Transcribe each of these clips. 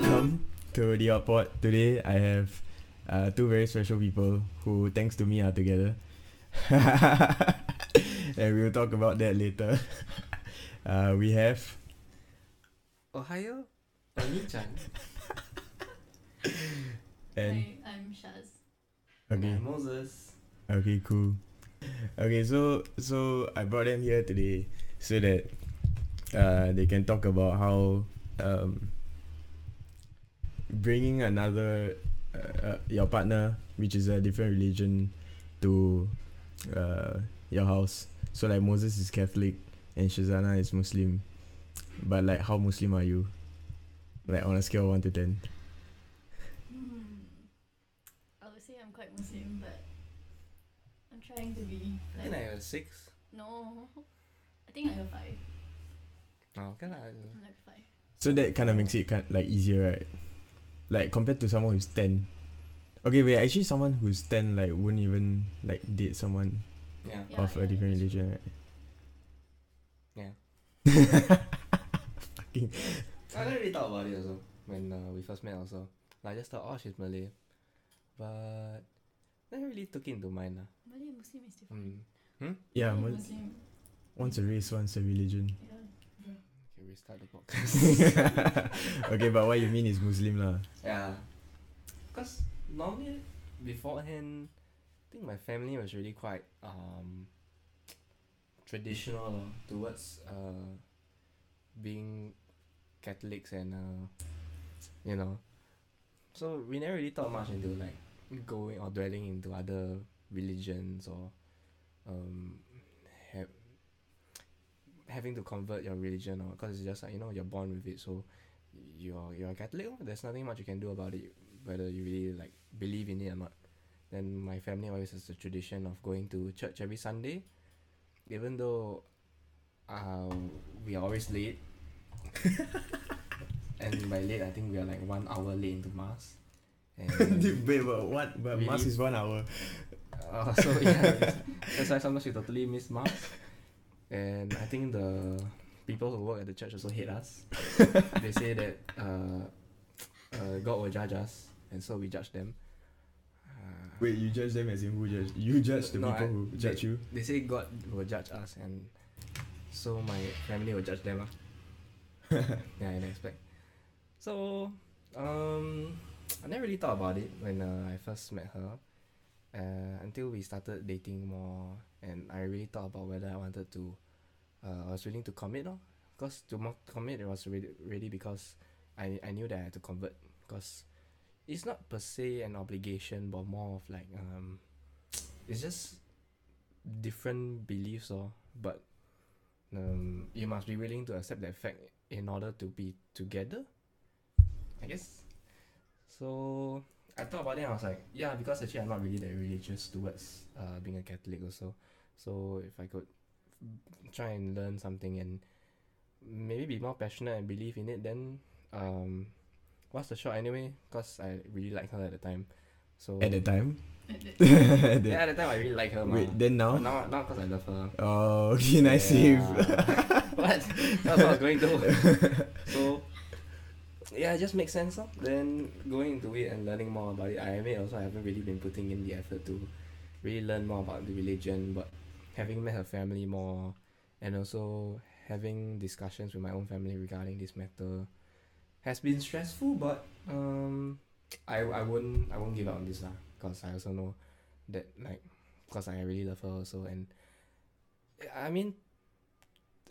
welcome to the Outport. Today I have uh, two very special people who, thanks to me, are together. and we'll talk about that later. uh, we have Ohio, Oni-chan. and Hi, I'm Shaz. okay, And Moses. okay, cool. Okay, so so I brought them here today so that uh, they can talk about how um, bringing another uh, uh, your partner, which is a different religion, to uh, your house. So like Moses is Catholic and Syazana is Muslim, but like how Muslim are you? Like on a scale of one to ten. Hmm. I would say I'm quite Muslim, but I'm trying to be I think like I have six. no. I think I have five. Oh, okay lah. I'm like five. So that kind of makes it kind like easier, right? Like compared to someone who's ten. Okay, wait. Actually, someone who's ten like wouldn't even like date someone Yeah. Yeah, of a yeah, different religion, right? Yeah. Fucking I didn't really thought about it also when uh, we first met also. Like, I just thought, oh, she's Malay. But never really took it into mind. lah. Malay and Muslim is different. Mm. yeah. Malay Muslim. Once a race, once a religion. Yeah. Okay, we the podcast. okay, but what you mean is Muslim lah. yeah. Because normally, beforehand, I think my family was really quite um, traditional lor towards uh, being Catholics and uh, you know. So we never really thought much into like going or dwelling into other religions or um, ha- having to convert your religion or because it's just like you know you're born with it so you're you're a Catholic lor. there's nothing much you can do about it whether you really like believe in it or not then my family always has the tradition of going to church every Sunday even though uh, we are always late and by late I think we are like one hour late into mass and Wait, but what? But mass is one hour. uh, so yeah that's why sometimes you totally miss mass and I think the people who work at the church also hate us they say that uh, uh, God will judge us and so we judge them uh, Wait, you judge them as in who judge? You judge the No, people I- who judge you. they say God will judge us and so my family will judge them lah. yeah, in expect. So, um, I never really thought about it when uh, I first met her. Uh, until we started dating more, and I really thought about whether I wanted to. Uh, I was willing to commit, no? Cause to mo- commit, it was really, really because I I knew that I had to convert. Cause it's not per se an obligation, but more of like um, it's just different beliefs or but um you must be willing to accept that fact in order to be together i guess so i thought about it and i was like yeah because actually i'm not really that religious towards uh being a catholic also so if i could try and learn something and maybe be more passionate and believe in it then um what's the shot anyway because i really liked her at the time so At the time. Yeah. The- yeah at the time i really like her Wait, mah. then now? But now now because i love her Oh, okay, nice save. what? That's what I was going to. so, yeah, it just makes sense. Huh? Then going into it and learning more about it, I admit also I haven't really been putting in the effort to really learn more about the religion. But having met her family more, and also having discussions with my own family regarding this matter, has been stressful. But um, I I won't I won't give up on this lah. Cause I also know that like, cause I really love her also and. I mean,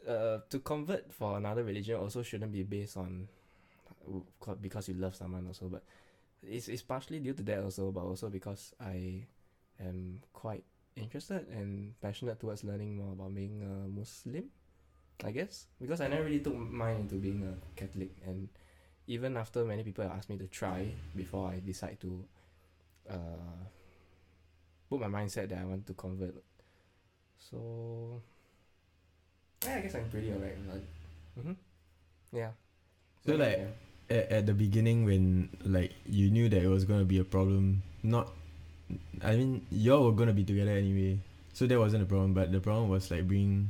uh, to convert for another religion also shouldn't be based on because you love someone also but it's, it's partially due to that also but also because I am quite interested and passionate towards learning more about being a Muslim I guess because I never really took mine into being a Catholic and even after many people have asked me to try before I decide to uh, put my mindset that I want to convert so yeah, I guess I'm pretty alright. Like, mm-hmm. Yeah. So, like, At, at the beginning, when like you knew that it was gonna be a problem, not, I mean, y'all were gonna be together anyway, so that wasn't a problem. But the problem was like being,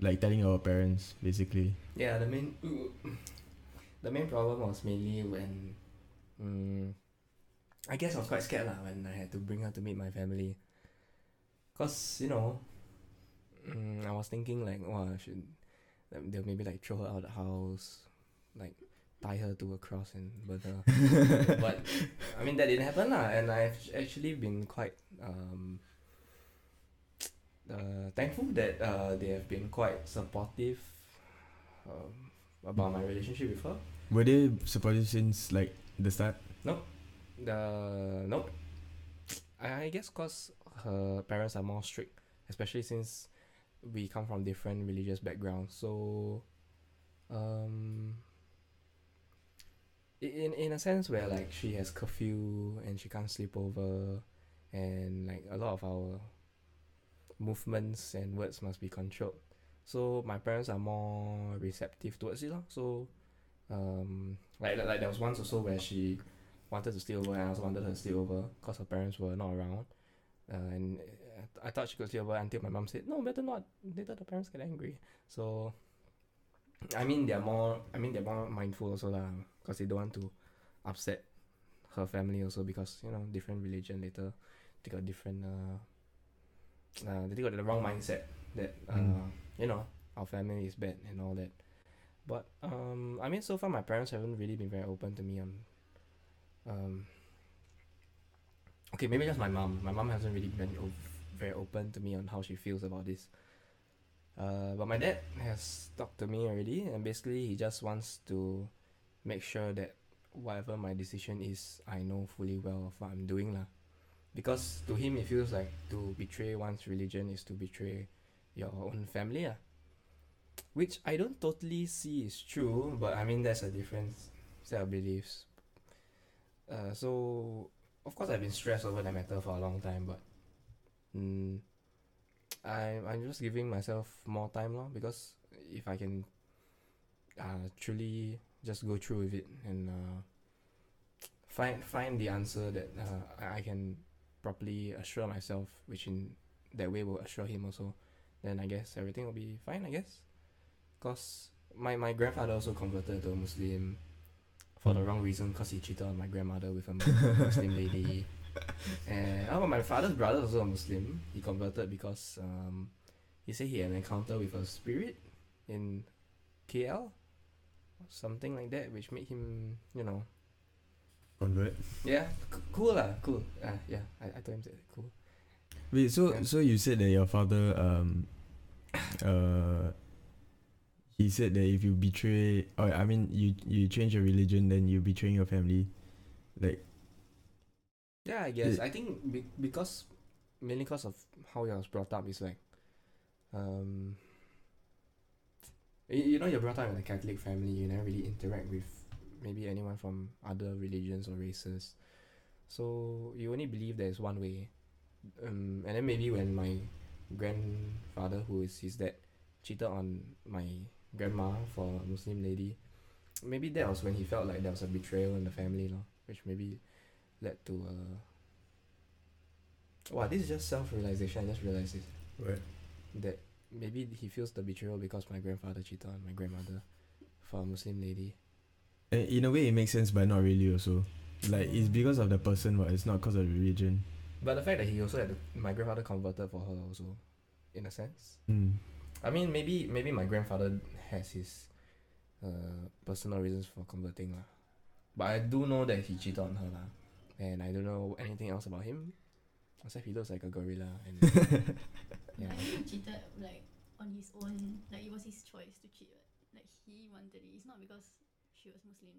like telling our parents basically. yeah, the main the main problem was mainly when, um, I guess I was quite scared lah when I had to bring her to meet my family. Cause you know, um, I was thinking like, I should, they'll maybe like throw her out of the house, like tie her to a cross and burn her. but I mean that didn't happen lah, and I've actually been quite um, uh, thankful that uh, they have been quite supportive um, about my relationship with her. Were they supportive since like the start? The nope. I, I guess cause her parents are more strict, especially since we come from different religious backgrounds. So, um, in in a sense where like she has curfew and she can't sleep over, and like a lot of our movements and words must be controlled. So my parents are more receptive towards it, lah. So, um, like like there was once also where she wanted to stay over and I also wanted her to stay over because her parents were not around. Uh, and uh, I thought she could stay over until my mom said, no, better not. Later the parents get angry. So, I mean, they're more, I mean, they're more mindful also lah because they don't want to upset her family also because, you know, different religion later, they got different, uh, uh, they got the wrong mindset that, uh, Mm. you know, our family is bad and all that. But, um, I mean, so far my parents haven't really been very open to me on um okay maybe just my mom my mom hasn't really been very open to me on how she feels about this uh but my dad has talked to me already and basically he just wants to make sure that whatever my decision is i know fully well of what i'm doing lah. Because to him it feels like to betray one's religion is to betray your own family lah. Which i don't totally see is true but i mean that's a different set of beliefs. Uh, so of course I've been stressed over that matter for a long time, but mm, I I'm just giving myself more time lor because if I can uh, truly just go through with it and uh, find find the answer that uh, I can properly assure myself, which in that way will assure him also, then I guess everything will be fine. I guess, cause my my grandfather also converted to a Muslim for the wrong reason because he cheated on my grandmother with a Muslim lady. And oh, my father's brother also a Muslim. He converted because um, he said he had an encounter with a spirit in KL, something like that, which made him, you know, Convert. yeah, c- cool lah, cool. Uh, yeah, I, I told him that cool. Wait, so Yeah. so you said that your father um uh he said that if you betray or I mean you you change your religion then you betraying your family. Like Yeah, I guess. I think be- because mainly because of how I was brought up is like, um, you, you know, you're brought up in a Catholic family. You never really interact with maybe anyone from other religions or races, so you only believe there's one way. Um, and then maybe when my grandfather, who is his dad, cheated on my grandma for a Muslim lady, maybe that was when he felt like there was a betrayal in the family, lor, which maybe led to uh wow this is just self-realization i just realized it what? that maybe he feels the betrayal because my grandfather cheated on my grandmother for a muslim lady Eh, In a way it makes sense but not really also. Like it's because of the person but it's not because of the religion. but the fact that he also had to, my grandfather converted for her also in a sense Mm. i mean maybe maybe my grandfather has his uh personal reasons for converting lah but i do know that he cheated on her lah and i don't know anything else about him except he looks like a gorilla and yeah Like he cheated like on his own. Like it was his choice to cheat. Right? Like he wanted it. It's not because she was Muslim.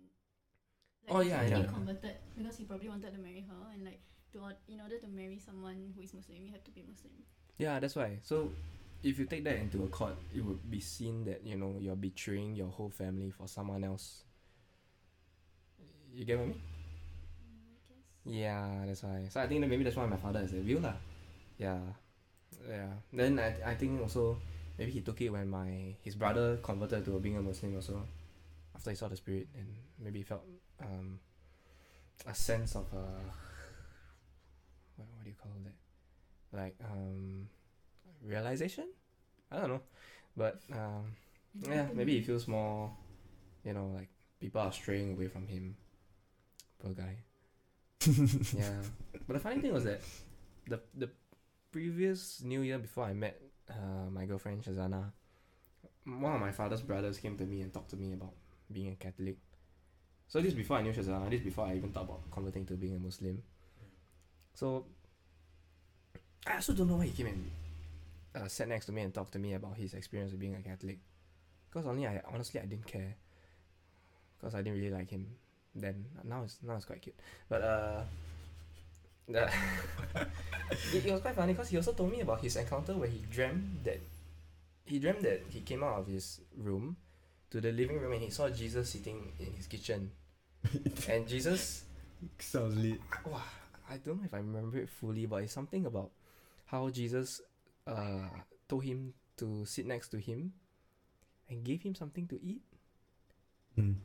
Like Oh, yeah, he yeah. converted because he probably wanted to marry her and like to or- in order to marry someone who is Muslim, you have to be Muslim. Yeah, that's why. So, if you take that into a court, it would be seen that you know you're betraying your whole family for someone else. You get what I mean? Yeah, that's why. So I think that maybe that's why my father has that view lah. Yeah, yeah. Then I I think also maybe he took it when my his brother converted to being a Muslim also. After he saw the spirit and maybe felt um a sense of uh what what do you call that? Like um realization? I don't know. But um yeah, maybe he feels more you know, like people are straying away from him. Poor guy. Yeah, but the funny thing was that the the previous New Year before I met uh, my girlfriend Syazana, one of my father's brothers came to me and talked to me about being a Catholic. So this before I knew Syazana. This before I even thought about converting to being a Muslim. So I also don't know why he came and uh, sat next to me and talked to me about his experience of being a Catholic. Because only I honestly I didn't care. Because I didn't really like him then. Now it's now it's quite cute. But uh, it, it was quite funny because he also told me about his encounter where he dreamt that he dreamt that he came out of his room to the living room and he saw Jesus sitting in his kitchen. and Jesus Sounds lit. Wow, I don't know if I remember it fully, but it's something about how Jesus uh told him to sit next to him and gave him something to eat. Mm.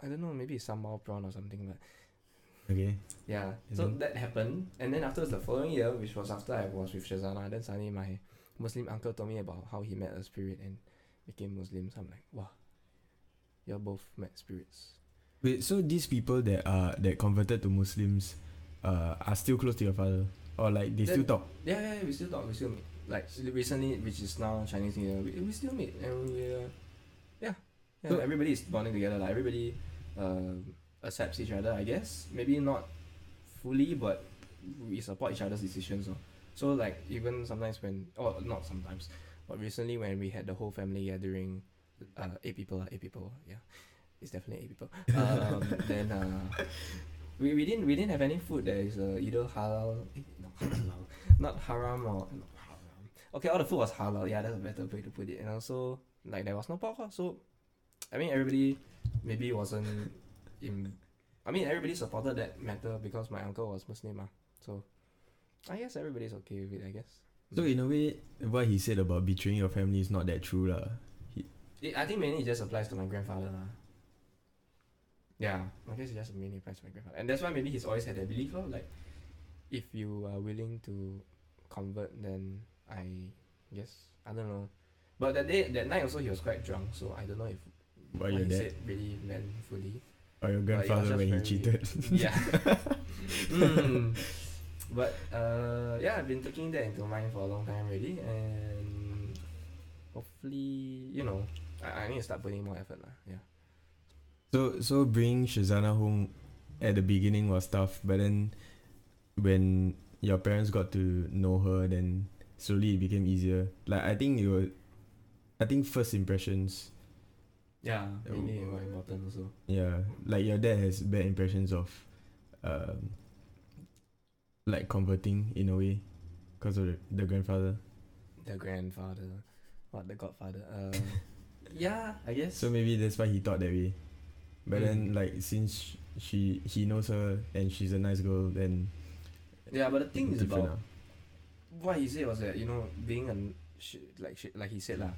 I don't know, maybe it's sambal prawn or something, but Okay. yeah. And So then- that happened, and then afterwards the following year, which was after I was with Syazana, then suddenly my Muslim uncle told me about how he met a spirit and became Muslim. So I'm like, wow, you're both met spirits. Wait, so these people that are that converted to Muslims, uh, are still close to your father, or like they still talk? Yeah, yeah, we still talk, we still meet. Like recently, which is now Chinese New Year, we, we still meet and we, uh, So- everybody is bonding together. Like everybody, uh, accepts each other. I guess maybe not fully, but we support each other's decisions. So, so like even sometimes when, or not sometimes, but recently when we had the whole family gathering, uh, eight people, eight people, yeah, it's definitely eight people. Um, then uh, we, we didn't we didn't have any food that is uh, either halal, eh, no halal, not haram or not haram. Okay, all the food was halal. Yeah, that's a better way to put it. And also like there was no pork. So I mean everybody maybe wasn't in. I mean everybody supported that matter because my uncle was Muslim. ah. So I guess everybody's okay with it. I guess. So in a way, what he said about betraying your family is not that true, lah. It, I think mainly it just applies to my grandfather. lah. Yeah, I guess it just mainly applies to my grandfather. And that's why maybe he's always had that belief, lor, like, if you are willing to convert, then I guess, I don't know. But that day, that night also, he was quite drunk, so I don't know if What your dad said really meant fully. or your it was grandfather when he cheated? yeah. Mm. But uh, yeah, I've been taking that into mind for a long time already, and hopefully, you know, I, I need to start putting more effort lah. Yeah. So so bringing Syazana home at the beginning was tough, but then when your parents got to know her, then slowly it became easier. Like I think you were, I think first impressions, Yeah, Uh, mainly important also. yeah, like your dad has bad impressions of, um, like converting in a way, because of the, the grandfather. The grandfather, what the godfather. Uh, yeah, I guess. So maybe that's why he thought that way. But then Mm. like since she he knows her and she's a nice girl, then yeah, but the thing is about what he said was that you know being a sh- like sh- like he said lah,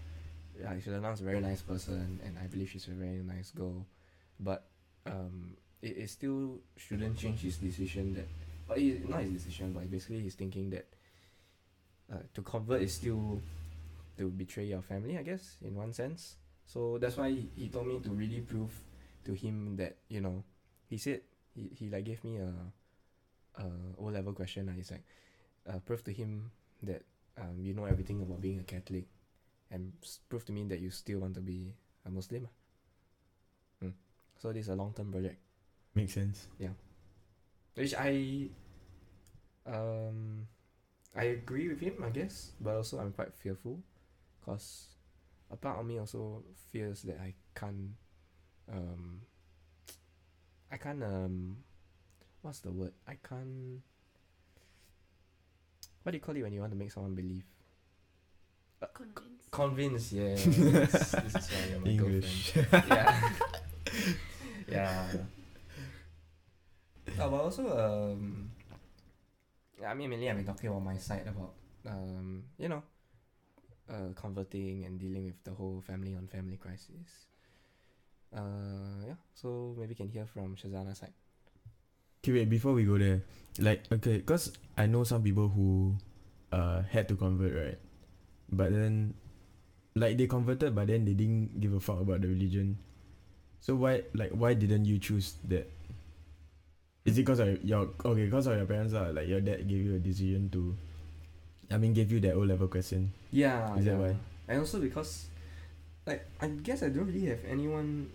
yeah, is a very nice person, and I believe she's a very nice girl, but um, it, it still shouldn't change his decision that, but it, not his decision, but basically he's thinking that uh, to convert is still to betray your family, I guess, in one sense. So that's why he, he told me to really prove to him that you know, he said he, he like gave me a a O level question. lah. He's like, uh, prove to him that um, you know everything about being a Catholic, and prove to me that you still want to be a Muslim. ah." Mm. So this is a long term project, makes sense. Yeah. Which I um I agree with him, I guess, but also I'm quite fearful, cause a part of me also fears that I can't um I can't um what's the word? I can't what do you call it when you want to make someone believe? Convinced. Convince, yeah. this, this is why you're my English. girlfriend. Yeah. yeah. Oh, but also um I mean mainly I've been talking about my side about um, you know, uh converting and dealing with the whole family on family crisis. Uh yeah, so maybe can hear from Syazana's side. Okay, wait, before we go there, like, okay, because I know some people who uh had to convert, right? But then, like, they converted, but then they didn't give a fuck about the religion. So why like why didn't you choose that? Is it because of your okay? Because of your parents are like your dad gave you a decision to. I mean, gave you that O level question. Yeah. Is that why? And also because, like, I guess I don't really have anyone,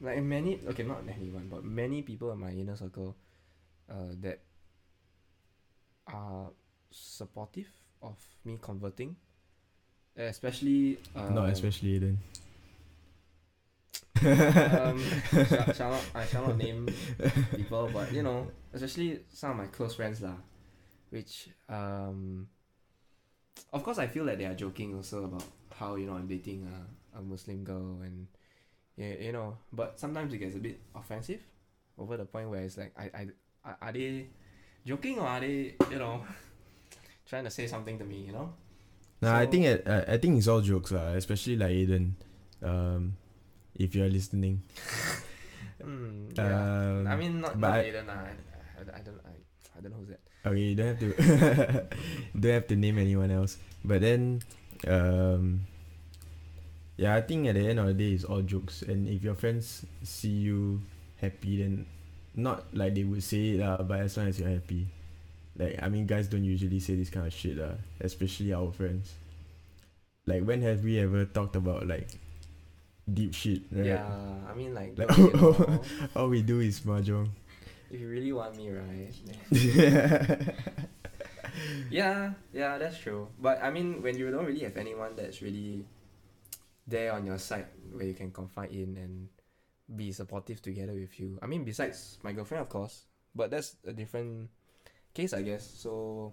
like many. Okay, not anyone, but many people in my inner circle, uh, that are supportive of me converting. Especially. Uh, Not especially then. um, shall, shall not, I shall not name people, but you know, especially some of my close friends lah, which um, of course I feel like they are joking also about how you know I'm dating a, a Muslim girl and yeah you know, but sometimes it gets a bit offensive, over the point where it's like I I are they joking or are they you know trying to say something to me you know? Nah, I think it, uh, I think it's all jokes lah. Especially like Aiden, um, if you're listening. Hmm, yeah. Um, I mean not not I- Aiden. I, I, I don't I, I don't know who's that. Okay, you don't have to don't have to name anyone else. But then um yeah, I think at the end of the day it's all jokes and if your friends see you happy then not like they would say it lah, but as long as you're happy. Like I mean guys don't usually say this kind of shit lah, especially our friends. Like when have we ever talked about like deep shit, right? Yeah, I mean like, Like- don't get me wrong. All we do is mahjong. if you really want me, right? yeah, yeah, that's true. But I mean, when you don't really have anyone that's really there on your side where you can confide in and be supportive together with you. I mean, besides my girlfriend, of course, but that's a different case, I guess. So,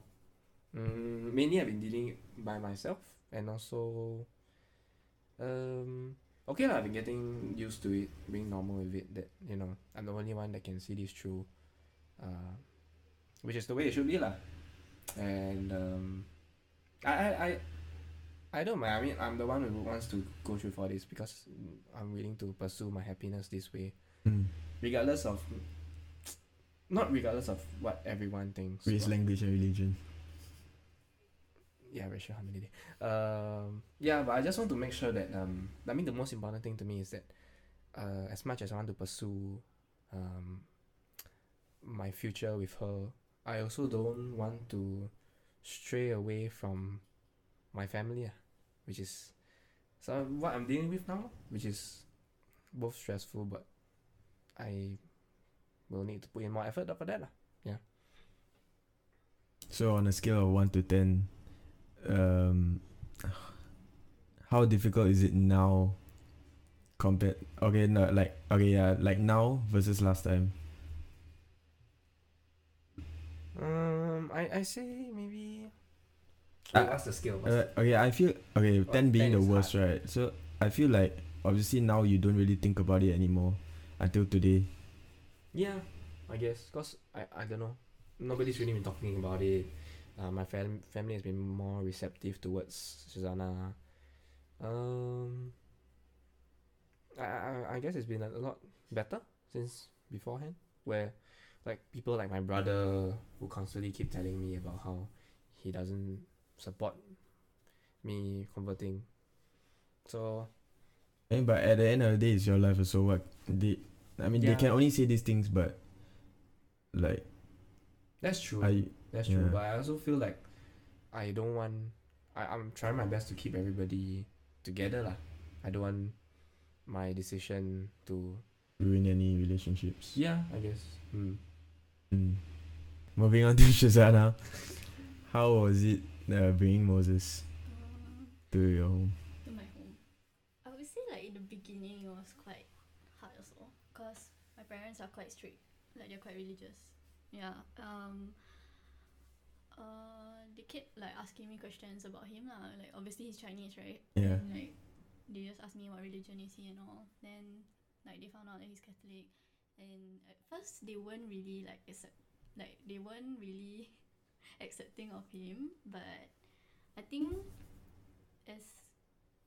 mm, mainly I've been dealing by myself, and also, um, okay lah, I've been getting used to it, being normal with it. That you know, I'm the only one that can see this through, uh, which is the way it should be lah. And um, I I I. I don't mind. I mean, I'm the one who wants to go through for this because I'm willing to pursue my happiness this way, Mm. regardless of, not regardless of what everyone thinks. Race, language, and religion. yeah, racial harmony day. Um, yeah, but I just want to make sure that um, I mean the most important thing to me is that, uh, as much as I want to pursue, um, my future with her, I also don't want to stray away from my family, ah, which is, so what I'm dealing with now, which is, both stressful, but I will need to put in more effort for that, lah. So on a scale of one to ten, um, how difficult is it now? Compared, okay, no, like okay, yeah, like now versus last time. Um, I I say maybe. Uh, what's the scale? Uh, okay, I feel okay. Ten being 10 the is worst, right? So I feel like obviously now you don't really think about it anymore until today. Yeah, I guess cause I I don't know. Nobody's really been talking about it. Uh, my fam- family has been more receptive towards Susanna. Um, I, I I guess it's been a lot better since beforehand. Where, like people like my brother who constantly keep telling me about how he doesn't support me converting. So And but at the end of the day, it's your life. So what? They, I mean, they Yeah. can only say these things, but like, that's true. I That's true, Yeah. but I also feel like I don't want. I I'm trying my best to keep everybody together lah. I don't want my decision to. ruin any relationships. Yeah, I guess. Hmm. Mm. Moving on to Syazana. How was it uh, bringing Moses to your home? to my home. I would say like in the beginning it was quite hard also because my parents are quite strict, like they're quite religious. Yeah. Um. Uh, they kept like asking me questions about him lah. Like obviously he's Chinese, right? Yeah. And, like they just asked me what religion is he and all. Then like they found out that he's Catholic, and at first they weren't really like accept, like they weren't really accepting of him. But I think as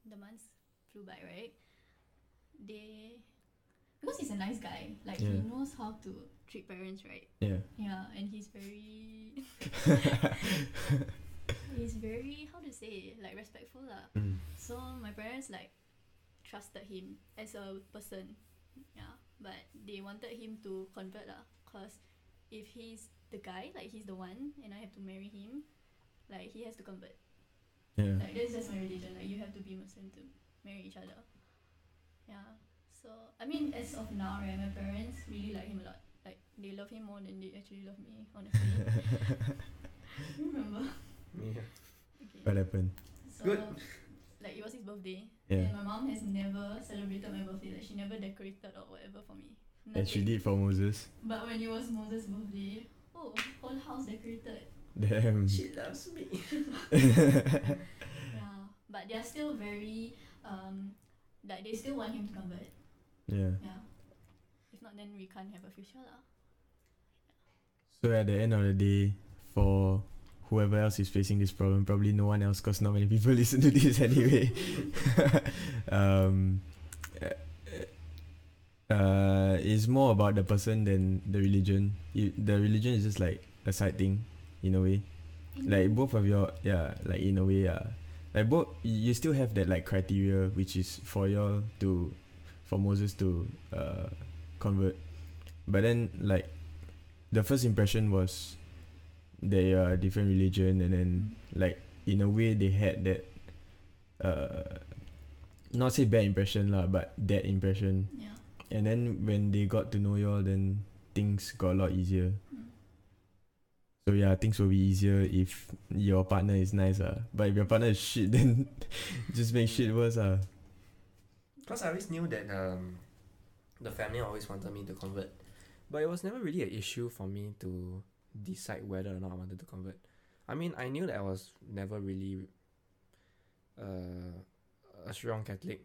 the months flew by, right? They because he's a nice guy, like he Yeah. knows how to treat parents, right? Yeah. Yeah, and he's very he's very how to say like respectful lah. Mm. So my parents like trusted him as a person. Yeah, but they wanted him to convert lah, cause if he's the guy, like he's the one, and I have to marry him, like he has to convert. Yeah. Like that's just my religion. Like you have to be Muslim to marry each other. Yeah. So I mean, as of now, right, my parents really like him a lot. Like they love him more than they actually love me. Honestly. Remember? Yeah. Okay. what happened? So, Good. Like it was his birthday, Yeah. and my mom has never celebrated my birthday. Like she never decorated or whatever for me. And she did for Moses. But when it was Moses' birthday, oh, whole house decorated. Damn. She loves me. Yeah, but they are still very um, like they still want him to convert. Yeah. Yeah. If not, then we can't have a future lah. So at the end of the day, for whoever else is facing this problem, probably no one else, cause not many people listen to this anyway. um, uh, it's more about the person than the religion. You, the religion is just like a side thing, in a way. Like both of your, yeah, like in a way, yeah. Like both, you still have that like criteria, which is for y'all to, for Moses to, uh, convert. But then like the first impression was they are a different religion and then like in a way they had that uh not say bad impression lah but that impression Yeah. and then when they got to know y'all then things got a lot easier Mm. so yeah things will be easier if your partner is nice ah but if your partner is shit then just make shit worse ah Because I always knew that um, the family always wanted me to convert, but it was never really an issue for me to decide whether or not I wanted to convert. I mean, I knew that I was never really uh, a strong Catholic,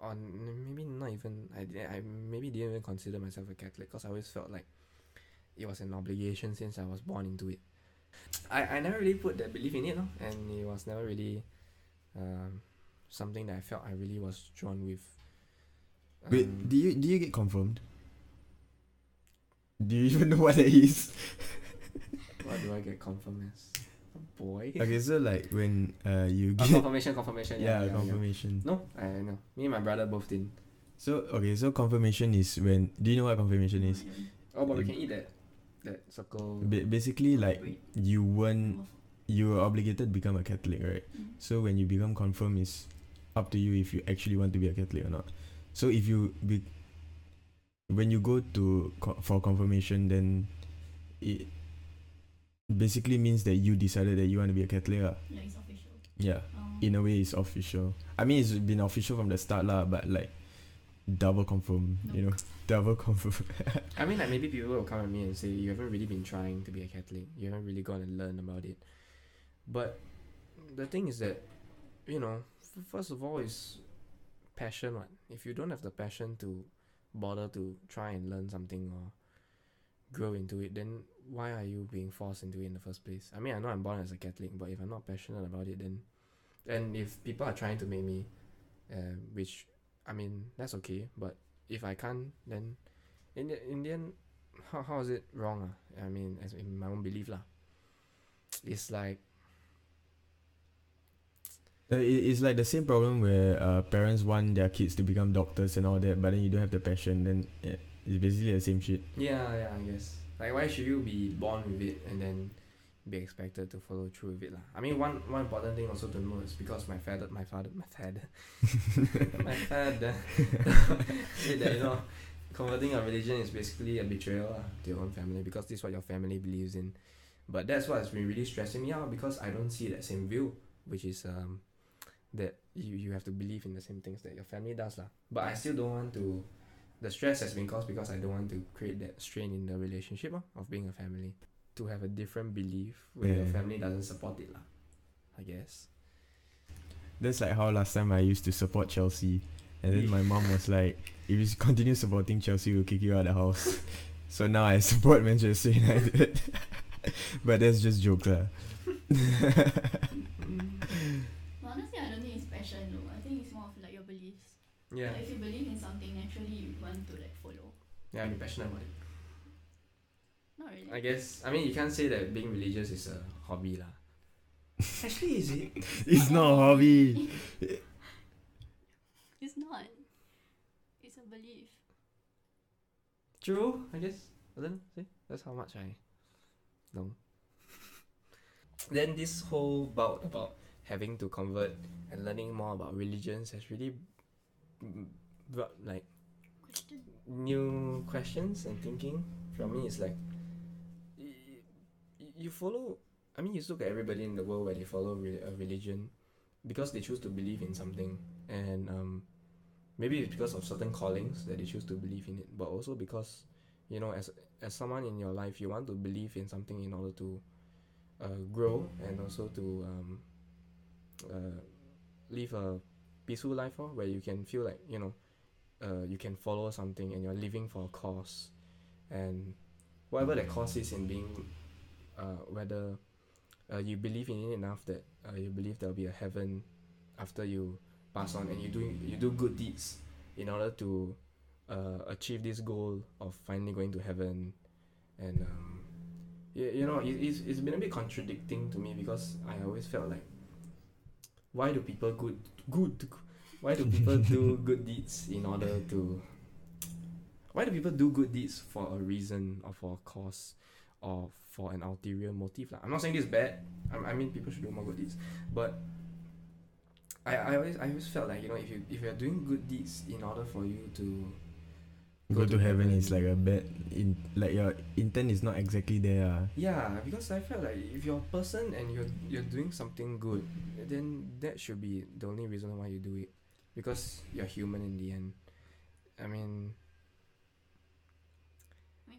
or maybe not even. I di- I maybe didn't even consider myself a Catholic because I always felt like it was an obligation since I was born into it. I, I never really put that belief in it, no? and it was never really um, something that I felt I really was drawn with. Wait Um, do you do you get confirmed do you even know what that is what do I get confirmed as? A boy? okay so like when uh you Oh, get confirmation, confirmation. yeah, Yeah, yeah, confirmation No, I know. Me and my brother both didn't. So okay, so confirmation is when do you know what confirmation is? Oh, but we can eat that that circle. Ba- basically like Wait. you weren't you were obligated to become a Catholic, right? Mm. So when you become confirmed is up to you if you actually want to be a Catholic or not. So if you be when you go to co- for confirmation then it basically means that you decided that you want to be a Catholic. ah. Like it's official. Yeah. Um, In a way it's official. I mean it's been official from the start lah, but like double confirm, you know. Double confirm. I mean, like maybe people will come at me and say you haven't really been trying to be a Catholic. You haven't really gone and learned about it. But the thing is that, you know, f- first of all, is passion. What if you don't have the passion to bother to try and learn something or grow into it? Then why are you being forced into it in the first place? I mean, I know I'm born as a Catholic, but if I'm not passionate about it, then and if people are trying to make me, uh, which I mean that's okay, but if I can't, then in the in the end, how how is it wrong? Ah, I mean, as in my own belief lah. It's like Uh, it, it's like the same problem where uh, parents want their kids to become doctors and all that, but then you don't have the passion. Then it's basically the same shit. yeah, yeah, I guess. Like why should you be born with it and then be expected to follow through with it lah? I mean, one one important thing also to know is because my father, my father, my father, my father said that you know, converting a religion is basically a betrayal lah to your own family because this is what your family believes in. But that's what's been really stressing me out because I don't see that same view, which is um, that you you have to believe in the same things that your family does lah. But I still don't want to. The stress has been caused because I don't want to create that strain in the relationship ah, of being a family. To have a different belief when your family doesn't support it lah. I guess. That's like how last time I used to support Chelsea, and then my mom was like, "If you continue supporting Chelsea, we'll kick you out of the house." so now I support Manchester United, but that's just joke lah. But honestly, I don't think it's passion though. I think it's more of like your beliefs. Yeah. Like if you believe in something, naturally you want to like follow. Yeah, I'm passionate about it. Not really. I guess. I mean, you can't say that being religious is a hobby lah. Actually, is it? it's not a hobby. It's not. It's a belief. True, I guess. I don't know. See, that's how much I know. then this whole bout about having to convert and learning more about religions has really brought like new questions and thinking from me is like you follow i mean you look at everybody in the world where they follow a religion because they choose to believe in something and um, maybe it's because of certain callings that they choose to believe in it but also because you know as as someone in your life you want to believe in something in order to uh, grow and also to um, uh, live a peaceful life or where you can feel like you know uh, you can follow something and you're living for a cause. And whatever that cause is in being uh, whether uh, you believe in it enough that uh, you believe there'll be a heaven after you pass on and you do you do good deeds in order to uh, achieve this goal of finally going to heaven. And um, you, you know it, it's, it's been a bit contradicting to me because I always felt like why do people good good why do people do good deeds in order to why do people do good deeds for a reason or for a cause or for an ulterior motive lah? I'm not saying this is bad I, I mean people should do more good deeds but I, I always I always felt like you know if you if you're doing good deeds in order for you to Go, to, heaven is like a bad in like your intent is not exactly there. ah. Yeah, because I felt like if you're a person and you're you're doing something good, then that should be the only reason why you do it, because you're human in the end. I mean,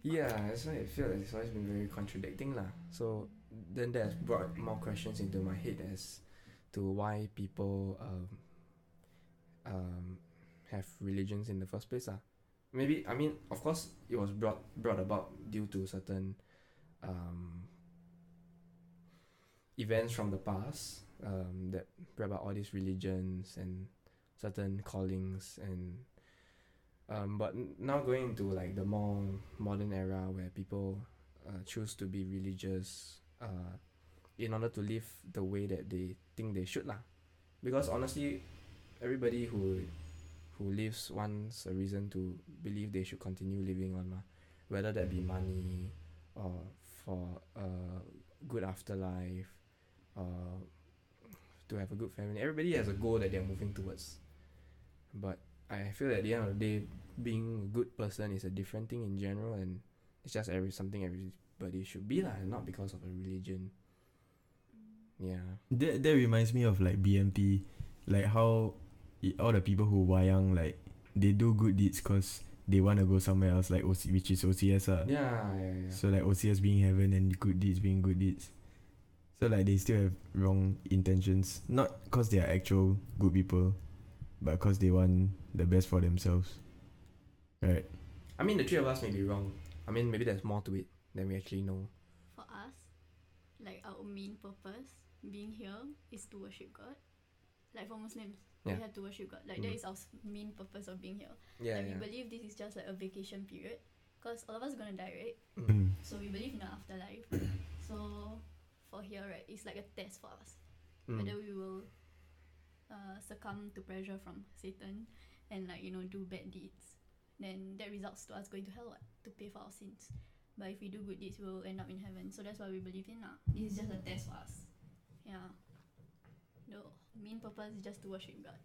yeah, that's why I feel like it's always been very contradicting lah. So then that brought more questions into my head as to why people um, um, have religions in the first place lah. Maybe I mean, of course, it was brought brought about due to certain um, events from the past um, that brought about all these religions and certain callings and um, but now going into like the more modern era where people uh, choose to be religious uh, in order to live the way that they think they should lah. Because honestly everybody who who lives wants a reason to believe they should continue living on mah. Whether that be money or for a good afterlife or to have a good family. Everybody has a goal that they're moving towards. But I feel at the end of the day being a good person is a different thing in general and it's just every something everybody should be lah not because of a religion. Yeah. That that reminds me of like BMT, like how i- all the people who wayang like they do good deeds cause they wanna go somewhere else like OC, which is OCS ah. yeah yeah, yeah. So like OCS being heaven and good deeds being good deeds. So like they still have wrong intentions, not cause they are actual good people, but cause they want the best for themselves. Right. I mean the three of us may be wrong I mean maybe there's more to it than we actually know For us, like our main purpose being here is to worship God. Like for Muslims, Yeah. We have to worship God. Like that Mhm. is our main purpose of being here. yeah like yeah we believe this is just like a vacation period, cause all of us gonna die, right? Mm. Mm. So we believe in the afterlife. so for here, right, it's like a test for us Mm. whether we will uh, succumb to pressure from Satan and like you know do bad deeds. Then that results to us going to hell what, to pay for our sins. But if we do good deeds, we will end up in heaven. So that's what we believe in now. This is just a test for us. Yeah. The main purpose is just to worship God.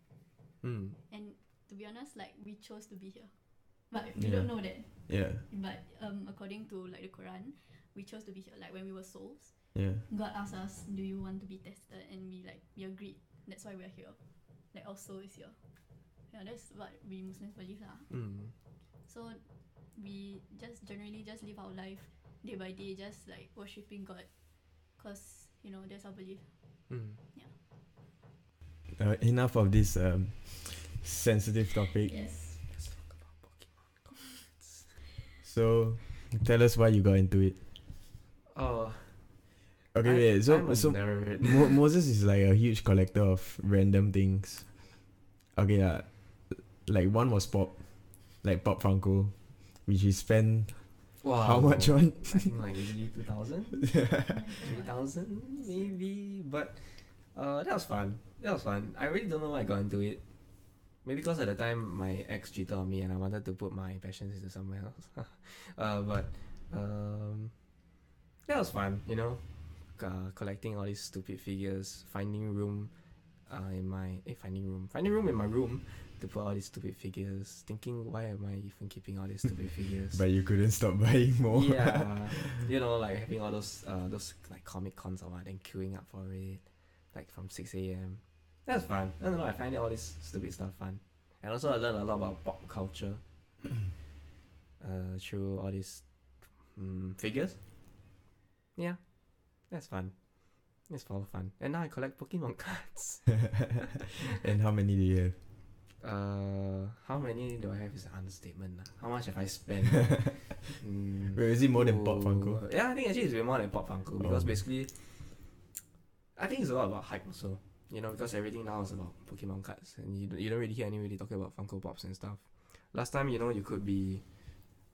Mm. And to be honest, like we chose to be here. But we Yeah. don't know that. Yeah. But um, according to like the Quran, we chose to be here. Like when we were souls, Yeah. God asked us, "Do you want to be tested?" And we like we agreed. That's why we're here. Like our soul is here. Yeah, that's what we Muslims believe lah. Mm. So we just generally just live our life day by day, just like worshiping God, cause you know that's our belief. Mm. Uh, enough of this um, sensitive topic. Yes. Let's talk about Pokemon cards. So tell us why you got into it. Oh, Okay, I- wait. So I'm so. Mo- Moses is like a huge collector of random things. Okay, uh, like one was pop, like Pop Funko, which he spent wow. how much on? I think like easily 2000 3000 maybe but uh that was fun that was fun I really don't know why I got into it maybe because at the time my ex cheated on me and I wanted to put my passions into somewhere else. uh, but um, that was fun, you know, uh, collecting all these stupid figures, finding room uh, in my eh, finding room, finding room in my room to put all these stupid figures. Thinking, why am I even keeping all these stupid figures? But you couldn't stop buying more. yeah, you know, like having all those uh those like comic cons or what, and queuing up for it, like from six a.m. That's fun. I don't know. I find all this stupid stuff fun, and also I learned a lot about pop culture. uh, through all these um, figures. Yeah, that's fun. It's all fun. And now I collect Pokemon cards. and how many do you have? Uh, how many do I have is an understatement. lah. How much have I spent? mm, Wait, is it more than Pop Funko? Yeah, I think actually it's way more than Pop Funko because Oh. basically, I think it's a lot about hype also. You know, because everything now is about Pokemon cards, and you don't, you don't really hear anybody talking about Funko Pops and stuff. Last time, you know, you could be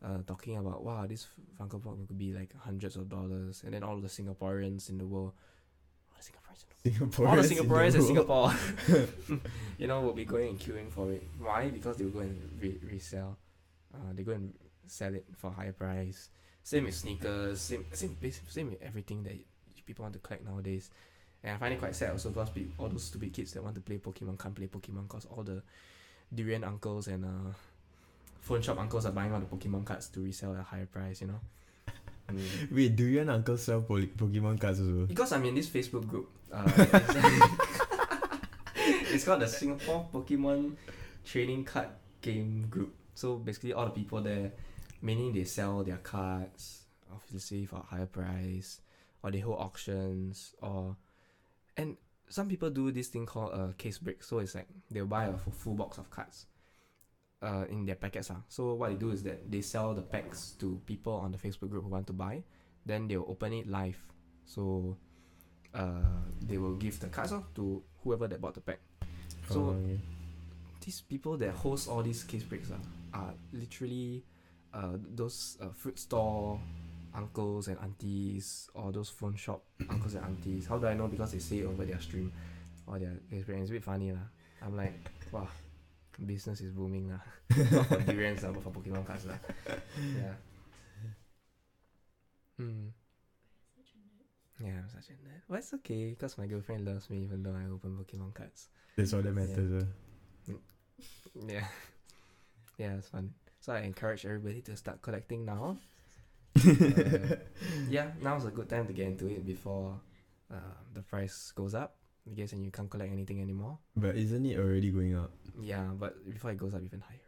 uh, talking about wow, this Funko Pop could be like hundreds of dollars, and then all the Singaporeans in the world, all the Singaporeans in the Singaporeans. all the in Singaporeans in world. Singapore, you know, will be going and queuing for it. Why? Because they will go and re- resell. Uh, they go and sell it for a higher price. Same with sneakers. Same, same, same with everything that people want to collect nowadays. And I find it quite sad also because pe- all those stupid kids that want to play Pokemon can't play Pokemon because all the durian uncles and uh, phone shop uncles are buying all the Pokemon cards to resell at a higher price. You know. Mm. Wait, do you and Uncle sell poly- Pokemon cards also? Because I'm in this Facebook group. Uh, it's, it's called the Singapore Pokemon Trading Card Game Group. So basically, all the people there, meaning they sell their cards, obviously for a higher price, or they hold auctions, or and some people do this thing called a case break. So it's like they'll buy a full, box of cards. Uh, in their packets. Uh. So what they do is that they sell the packs to people on the Facebook group who want to buy. Then they'll open it live. So uh, they will give the cards off to whoever that bought the pack. So Oh, okay. these people that host all these case breaks uh, are literally uh, those uh, fruit store uncles and aunties or those phone shop uncles and aunties. How do I know? Because they say it over their stream or their experience. It's a bit funny lah. I'm like, wow, business is booming lah. Not for durians lah, but for Pokemon cards lah. Yeah. Hmm. Yeah, I'm such a nerd. But it's okay, because my girlfriend loves me even though I open Pokemon cards. That's all that Yeah. matters. uh. Yeah. Yeah, it's fun. So I encourage everybody to start collecting now. Uh, yeah, now's a good time to get into it before uh, the price goes up. I guess and you can't collect anything anymore. But isn't it already going up? Yeah, but before it goes up even higher.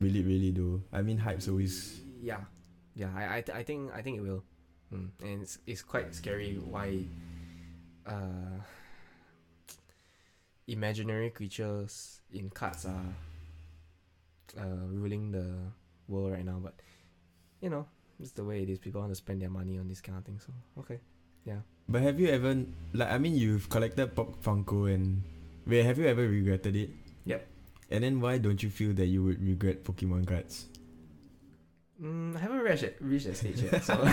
Will it really do? I mean, hype's always. yeah yeah i i, th- I think i think it will mm. and it's, it's quite scary why uh imaginary creatures in cards are uh ruling the world right now but you know it's the way it is people want to spend their money on this kind of thing so okay yeah. But have you ever like? I mean, you've collected Pop Funko and wait, have you ever regretted it? Yep. And then why don't you feel that you would regret Pokemon cards? mm, i haven't reached that, reached that stage yet so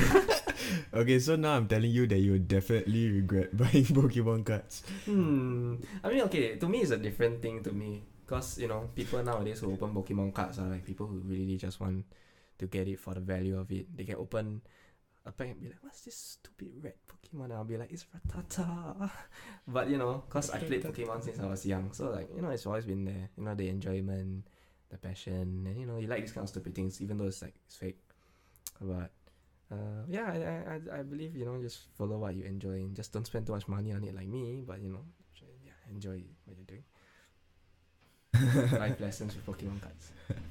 Okay, so now I'm telling you that you would definitely regret buying Pokemon cards. Hmm. I mean, okay. To me, it's a different thing to me, cause you know, people nowadays who open Pokemon cards are like people who really just want to get it for the value of it. They can open a pack and be like, "What's this stupid red Pokemon?" And I'll be like, "It's Rattata," but you know, cause I played Pokemon since I was young, so like you know, it's always been there. You know, the enjoyment, the passion, and you know, you like these kind of stupid things, even though it's like it's fake. But uh, yeah, I, I, I- believe you know just follow what you enjoy and just don't spend too much money on it like me. But you know, yeah, enjoy what you're doing. Life lessons with Pokemon cards.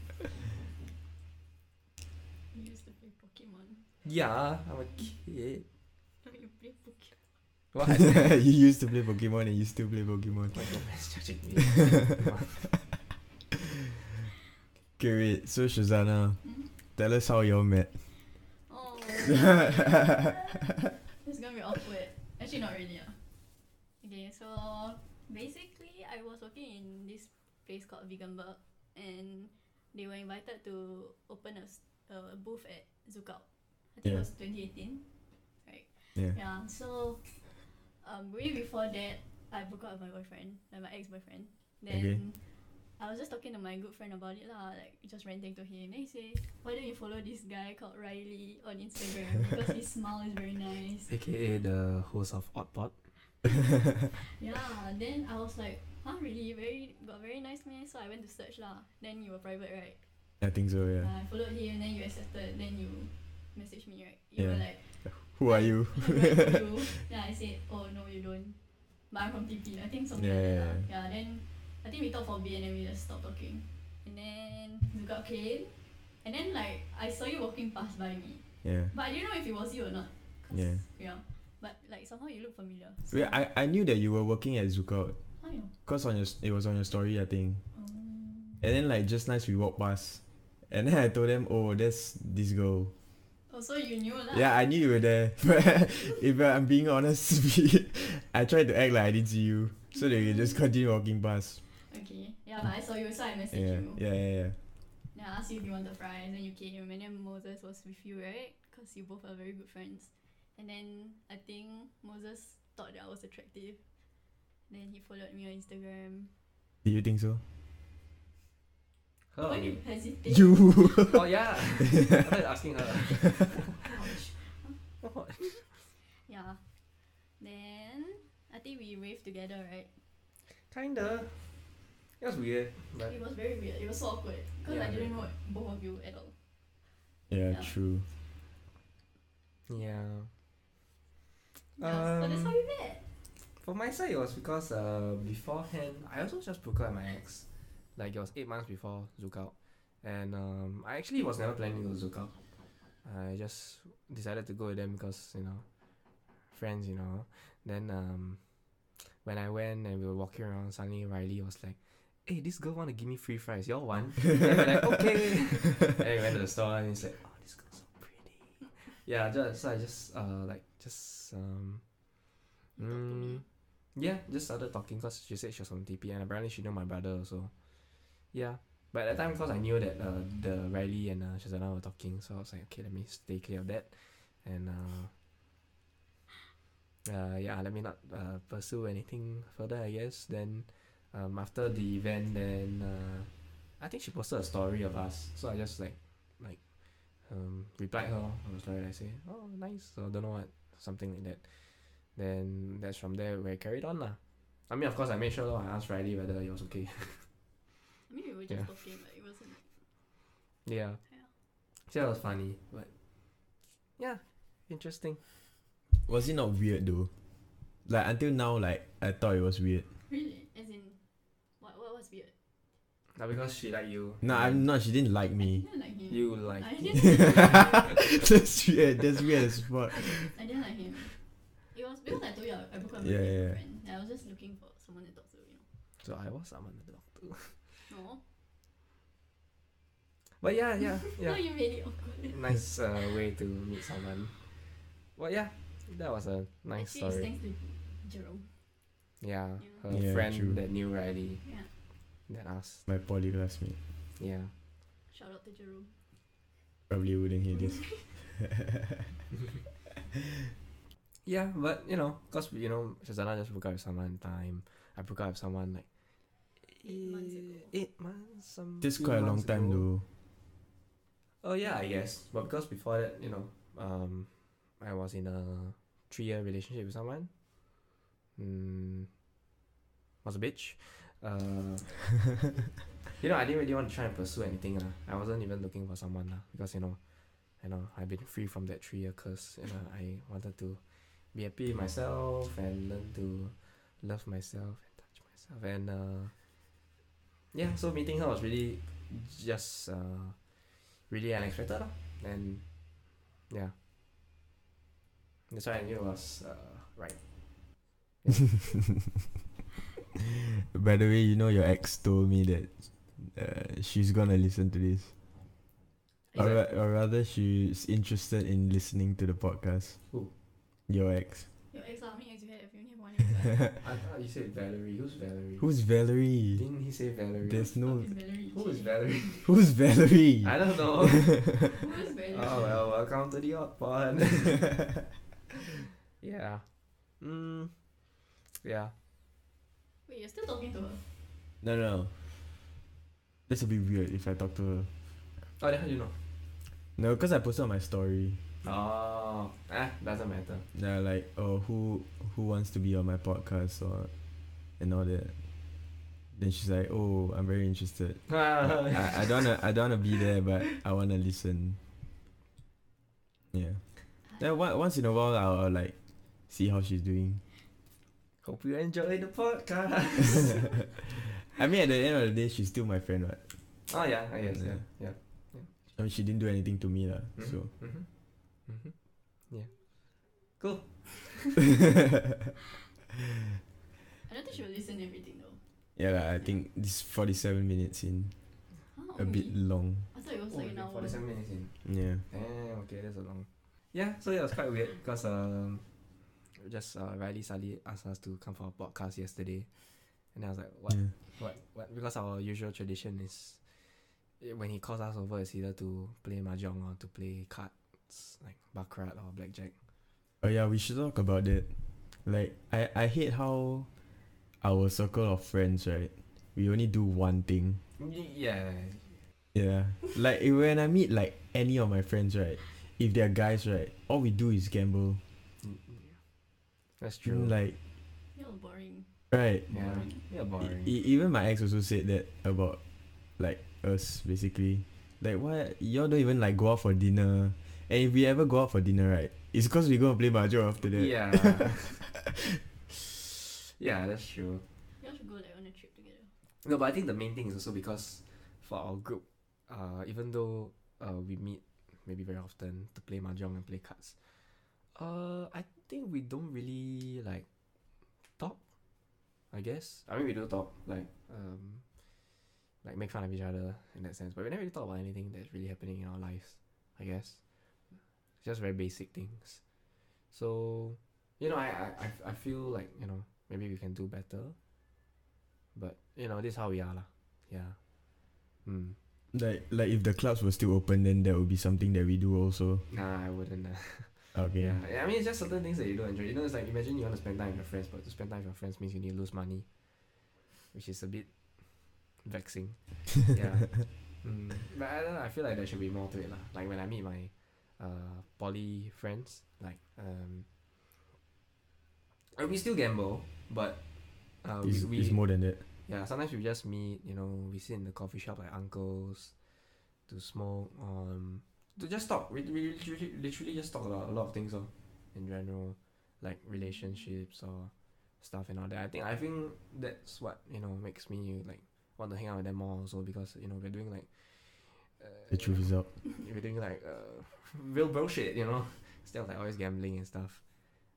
You used to play Pokemon. Yeah, I'm a kid. No, you play Pokemon. What? you used to play Pokemon and you still play Pokemon. My girlfriend's judging me. Okay, wait. So Syazana, Hmm? tell us how y'all met. Oh, it's gonna be awkward. Actually, not really. Ah. Okay, so basically, I was working in this place called Veganburg, and they were invited to open a a booth at ZoukOut. I think Yeah. it was 2018. Yeah. Yeah, so um, way before that, I broke up with my boyfriend, like my ex boyfriend. Then Okay. I was just talking to my good friend about it lah, like just ranting to him. Then he say, why don't you follow this guy called Riley on Instagram because his smile is very nice. AKA the host of Oddpod. Yeah. Then I was like, huh, really? Very got very nice man. So I went to search lah. Then you were private, right? I think so. Yeah. Uh, I followed him. Then you accepted. Then you messaged me, right? You were like, Who are you? I like you. Then I said, oh no, you don't. But I'm from TP. I think something Yeah, like that. yeah. Yeah. Then I think we talked for a bit and then we just stopped talking. And then Zuka came. And then like I saw you walking past by me, Yeah. but I didn't know if it was you or not. 'Cause, Yeah. Yeah. But like somehow you look familiar. Wait, I, I knew that you were working at Zuka How you know? cause on your it was on your story I think. Um, And then like just nice we walked past, and then I told them, oh, that's this girl. Oh, so you knew lah. Yeah, I knew you were there. But if I'm being honest, I tried to act like I didn't see you, so they could just continue walking past. Okay. Yeah, but I saw you, so I messaged Yeah, you. yeah, yeah, yeah. Then I asked you if you wanted fries, and then you came, and then Moses was with you, right? Because you both are very good friends. And then I think Moses thought that I was attractive. Then he followed me on Instagram. Do you think so? Her Why or you hesitate? You. Oh yeah. I thought you asking her. Ouch. Yeah. Then I think we raved together, right? Kinda. It was weird, but It was very weird. It was so awkward because I Yeah, didn't very know both of you at all. yeah, Yeah. true. yeah. Yeah, so that's how Um, we met. For my side, it was because uh, beforehand, I also just broke up with my ex. Like, it was eight months before ZoukOut. And um, I actually was never planning to go ZoukOut. I just decided to go with them because, you know, friends, you know. Then um, when I went and we were walking around, suddenly Riley was like, hey, this girl want to give me free fries. Y'all want? and we're like, okay. and we went to the store and he's like, oh, this girl's so pretty. Yeah, just, so I just, uh, like, just, um, You talked to me. Mm, yeah, just started talking because she said she was from TP and apparently she knew my brother also. Yeah, but at the time because I knew that uh, the Riley and uh, Syazana were talking, so I was like, okay, let me stay clear of that, and uh, uh, yeah, let me not uh, pursue anything further. I guess then um, after the event, then uh, I think she posted a story of us, so I just like like um, replied her on the story. I say, oh, nice. So don't know what something like that then that's from there we carried on lah. I mean, of course, I made sure lor, I asked Riley whether it was okay. I mean, we were just Yeah. talking, but it wasn't. yeah. Yeah. So that was funny, but yeah, interesting. Was it not weird though? Like until now, like I thought it was weird. Really? As in, what, what was weird? Now because she like you. No, I'm not. She didn't like I me. didn't like him. You like. I didn't like him. That's weird. That's weird as fuck. I didn't like him. It was because I told you I, I broke up with Yeah, my yeah, yeah. friend. I was just looking for someone to talk to, you know. So I was someone to talk to. know. No. But yeah, yeah, No, yeah. you made it awkward. nice uh, way to meet someone. Well, yeah, that was a nice Actually, it's story. thanks to Jerome. Yeah, her Yeah, friend true. that knew Riley Yeah. that asked. My poly classmate Yeah. Shout out to Jerome. probably wouldn't hear this. Yeah, but you know, cause you know, Syazana just broke up with someone in time. I broke up with someone like Eight months ago. eh, Eight months. This few quite a long time ago. though. Oh yeah, I guess. But because before that, you know, um, I was in a three-year relationship with someone. Mm, was a bitch. Uh, you know, I didn't really want to try and pursue anything. Uh. I wasn't even looking for someone uh, because you know, you know, I've been free from that three-year curse. You know, I wanted to be happy with myself and learn to love myself and touch myself. And uh, yeah, so meeting her was really just uh, really unexpected. lah. And yeah, that's why I knew it was uh, right. By the way, you know your ex told me that uh, she's gonna listen to this, or, ra- or rather, she's interested in listening to the podcast. Who? Your ex. Your ex, how many I thought you said Valerie. Who's Valerie? Who's Valerie? Didn't he say Valerie? There's no. Valerie Who is Valerie? Who's Valerie? I don't know. Who is Valerie? oh well, welcome to the odd pod. yeah. Mm. Yeah. Wait, you're still talking to her? No, no. That's a bit weird if I talk to her. Oh, then how do you know? No, because I posted on my story. Oh, eh, doesn't matter. Yeah, like oh who who wants to be on my podcast or and all that. Then she's like, Oh, I'm very interested. I, I don't wanna I don't wanna be there but I wanna listen. Yeah. Then once in a while I'll, I'll like see how she's doing. Hope you enjoy the podcast. I mean at the end of the day she's still my friend, right? oh yeah, I guess yeah, yeah. I mean she didn't do anything to me lah. Mhm, So mhm, mhm. Yeah. Cool. I don't think she will listen to everything though. yeah lah, I think this forty seven minutes in. Huh, A bit long. I thought it was Oh, like an hour. Forty-seven minutes in. Yeah. Eh, okay, that's a long. Yeah, so yeah, it was quite weird because um, just uh, Riley Sally asked us to come for a podcast yesterday, and I was like, what, Yeah. what, what? Because our usual tradition is when he calls us over, it's either to play mahjong or to play cards like baccarat or blackjack. Oh yeah, we should talk about that. Like I I hate how our circle of friends, right? We only do one thing. Yeah, Yeah. like when I meet like any of my friends, right? If they're guys, right, all we do is gamble. That's true. Like You're boring. right. yeah, yeah, boring. E- even my ex also said that about like us basically. Like what y'all don't even like go out for dinner. And if we ever go out for dinner, right, it's because we gonna play mahjong after that. yeah. yeah, that's true. You all should go like on a trip together. No, but I think the main thing is also because for our group, uh, even though uh, we meet maybe very often to play mahjong and play cards, uh, I think we don't really like talk. I guess. I mean, we do talk like um, like make fun of each other in that sense, but we never really talk about anything that's really happening in our lives. I guess, just very basic things. So, you know, I I I- feel like you know maybe we can do better. But you know, this is how we are lah. Yeah. Hmm. Like like if the clubs were still open, then that would be something that we do also. Nah, I wouldn't. Okay. Yeah. yeah. I mean, it's just certain things that you don't enjoy. You know, it's like imagine you want to spend time with your friends, but to spend time with your friends means you need to lose money, which is a bit vexing. yeah. Mm. But I don't know. I feel like there should be more to it lah. Like when I meet my uh poly friends, like um, we still gamble, but uh, It's, we, it's we more than that. Yeah, sometimes we just meet, you know, we sit in the coffee shop like uncles to smoke, um, to just talk. We, we literally, literally just talk about a lot of things oh, in general, like relationships or stuff and all that. I think I think that's what you know makes me like want to hang out with them more also because you know we're doing like uh, The truth is out. we're doing like uh, real bullshit, you know, instead of like always gambling and stuff,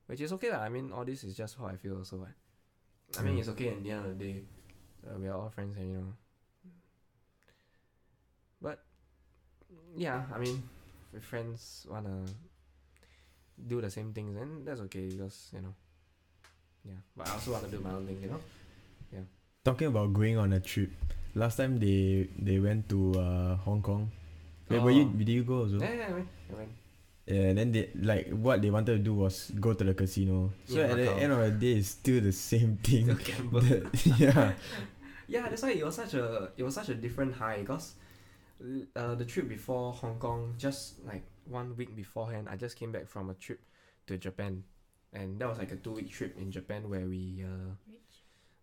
which is okay lah. I mean, all this is just how I feel also. Right? I mean, it's okay in the end of the day. Uh, we are all friends, and you know. But yeah, I mean, if friends wanna do the same things, then that's okay because you know. Yeah, but I also wanna do my own thing, you know. Yeah. Talking about going on a trip. Last time they they went to uh, Hong Kong. Wait, were you did you go also? Yeah, yeah, I mean, I mean, Yeah, and then they like what they wanted to do was go to the casino. So Yeah, at the Macau. end of the day, it's still the same thing. still gamble. That- yeah, Yeah, that's why it was such a it was such a different high because uh, the trip before Hong Kong, just like one week beforehand, I just came back from a trip to Japan, and that was like a two week trip in Japan where we uh, Rich.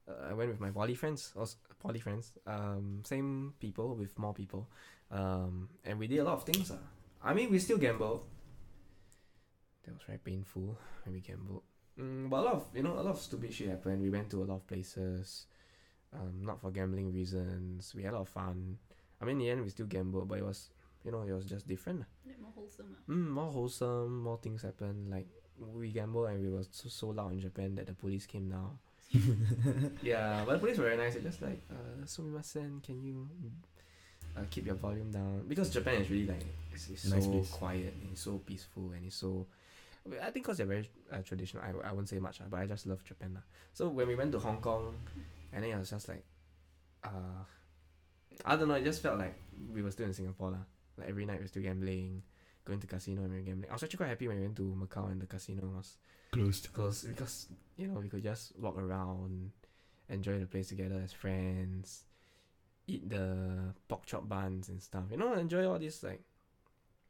Uh, I went with my poly friends, also poly friends, um, same people with more people, um, and we did a lot of things. Uh. I mean, we still gambled. That was very painful when we gambled. Mm, but a lot of you know a lot of stupid shit happened. We went to a lot of places, um, not for gambling reasons. We had a lot of fun. I mean, in the end, we still gambled, but it was you know it was just different. Like more wholesome. ah. Mm, more wholesome, more things happened. Like we gambled and we were so, so loud in Japan that the police came down. Yeah, but the police were very nice. They're just like, uh, sumimasen, can you uh, keep your volume down? Because Japan is really like, it's, it's Nice so place. quiet and it's so peaceful and it's so. I think because they're very uh, traditional, I, I won't say much, uh, but I just love Japan. lah. So when we went to Hong Kong, and then it was just like, uh, I don't know, it just felt like we were still in Singapore. lah. Like every night we're still gambling, going to casino and we were gambling. I was actually quite happy when we went to Macau and the casino was closed. close because you know we could just walk around, enjoy the place together as friends. eat the pork chop buns and stuff. You know, enjoy all these like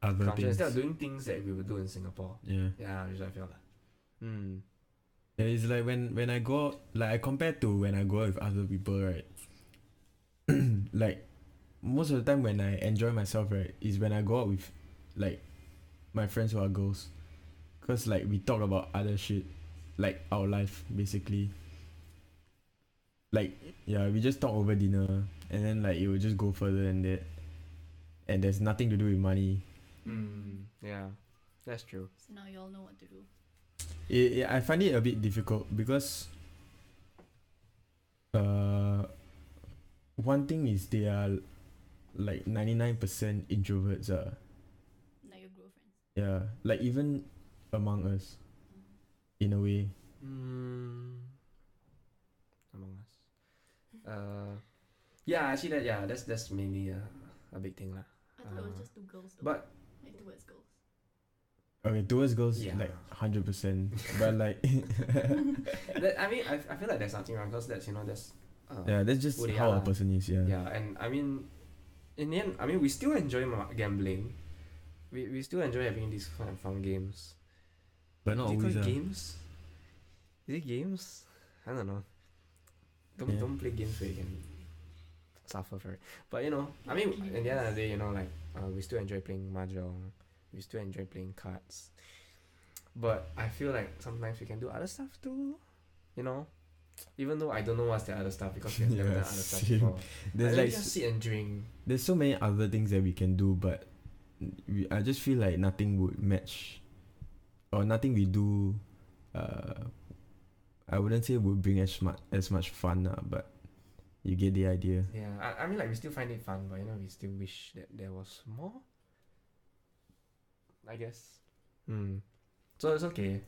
Other culture things. instead of doing things that we would do in Singapore. yeah. Yeah, which I feel like. Hmm. Yeah, it's like when when I go out, like I compare to when I go out with other people, right? like most of the time when I enjoy myself, right, is when I go out with like my friends who are girls, cause like we talk about other shit, like our life basically. Like yeah, we just talk over dinner, and then like it will just go further than that, and there's nothing to do with money. Mm, yeah, that's true. So now you all know what to do. it, it, I find it a bit difficult because uh one thing is they are like 99% introverts uh Like your girlfriends. yeah like even among us in a way Mm, among us. Uh, yeah, actually, that yeah, that's that's mainly a, a big thing lah. I thought it was Uh, just two girls though. But like towards girls. okay towards girls Yeah. like 100% but like that, I mean, I, I feel like there's nothing wrong because that's you know that's uh, yeah that's just how are a person is yeah yeah, and I mean, in the end, I mean, we still enjoy gambling. We we still enjoy having these of fun games. but not always uh, games? Is it games? I don't know. Don't Yeah. don't play games where you can suffer for it. But you know, I mean, at the end of the day, you know, like uh, we still enjoy playing mahjong. We still enjoy playing cards. But I feel like sometimes we can do other stuff too. You know, even though I don't know what's the other stuff because we have never done other stuff before. there's I like just sit and drink. there's so many other things that we can do but we, I just feel like nothing would match or nothing we do uh I wouldn't say would bring as much as much fun uh, but you get the idea Yeah, I, I mean like we still find it fun, but you know we still wish that there was more. I guess. Hmm. So it's okay.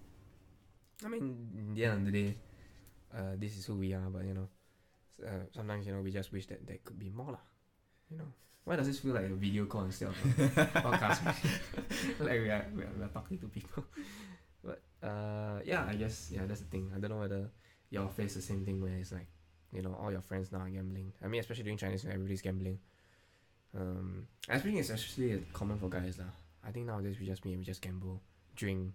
I mean, in the end of the day, uh, this is who we are. But you know, uh, sometimes you know we just wish that there could be more lah. You know, why does this feel like a video call instead of a podcast? like we are, we are we are talking to people. But uh, yeah, I guess yeah, that's the thing. I don't know whether y'all face the same thing where it's like you know all your friends now are gambling. I mean, especially during Chinese, New everybody's gambling. Um, I think it's actually common for guys lah. I think nowadays we just meet, we just gamble, drink.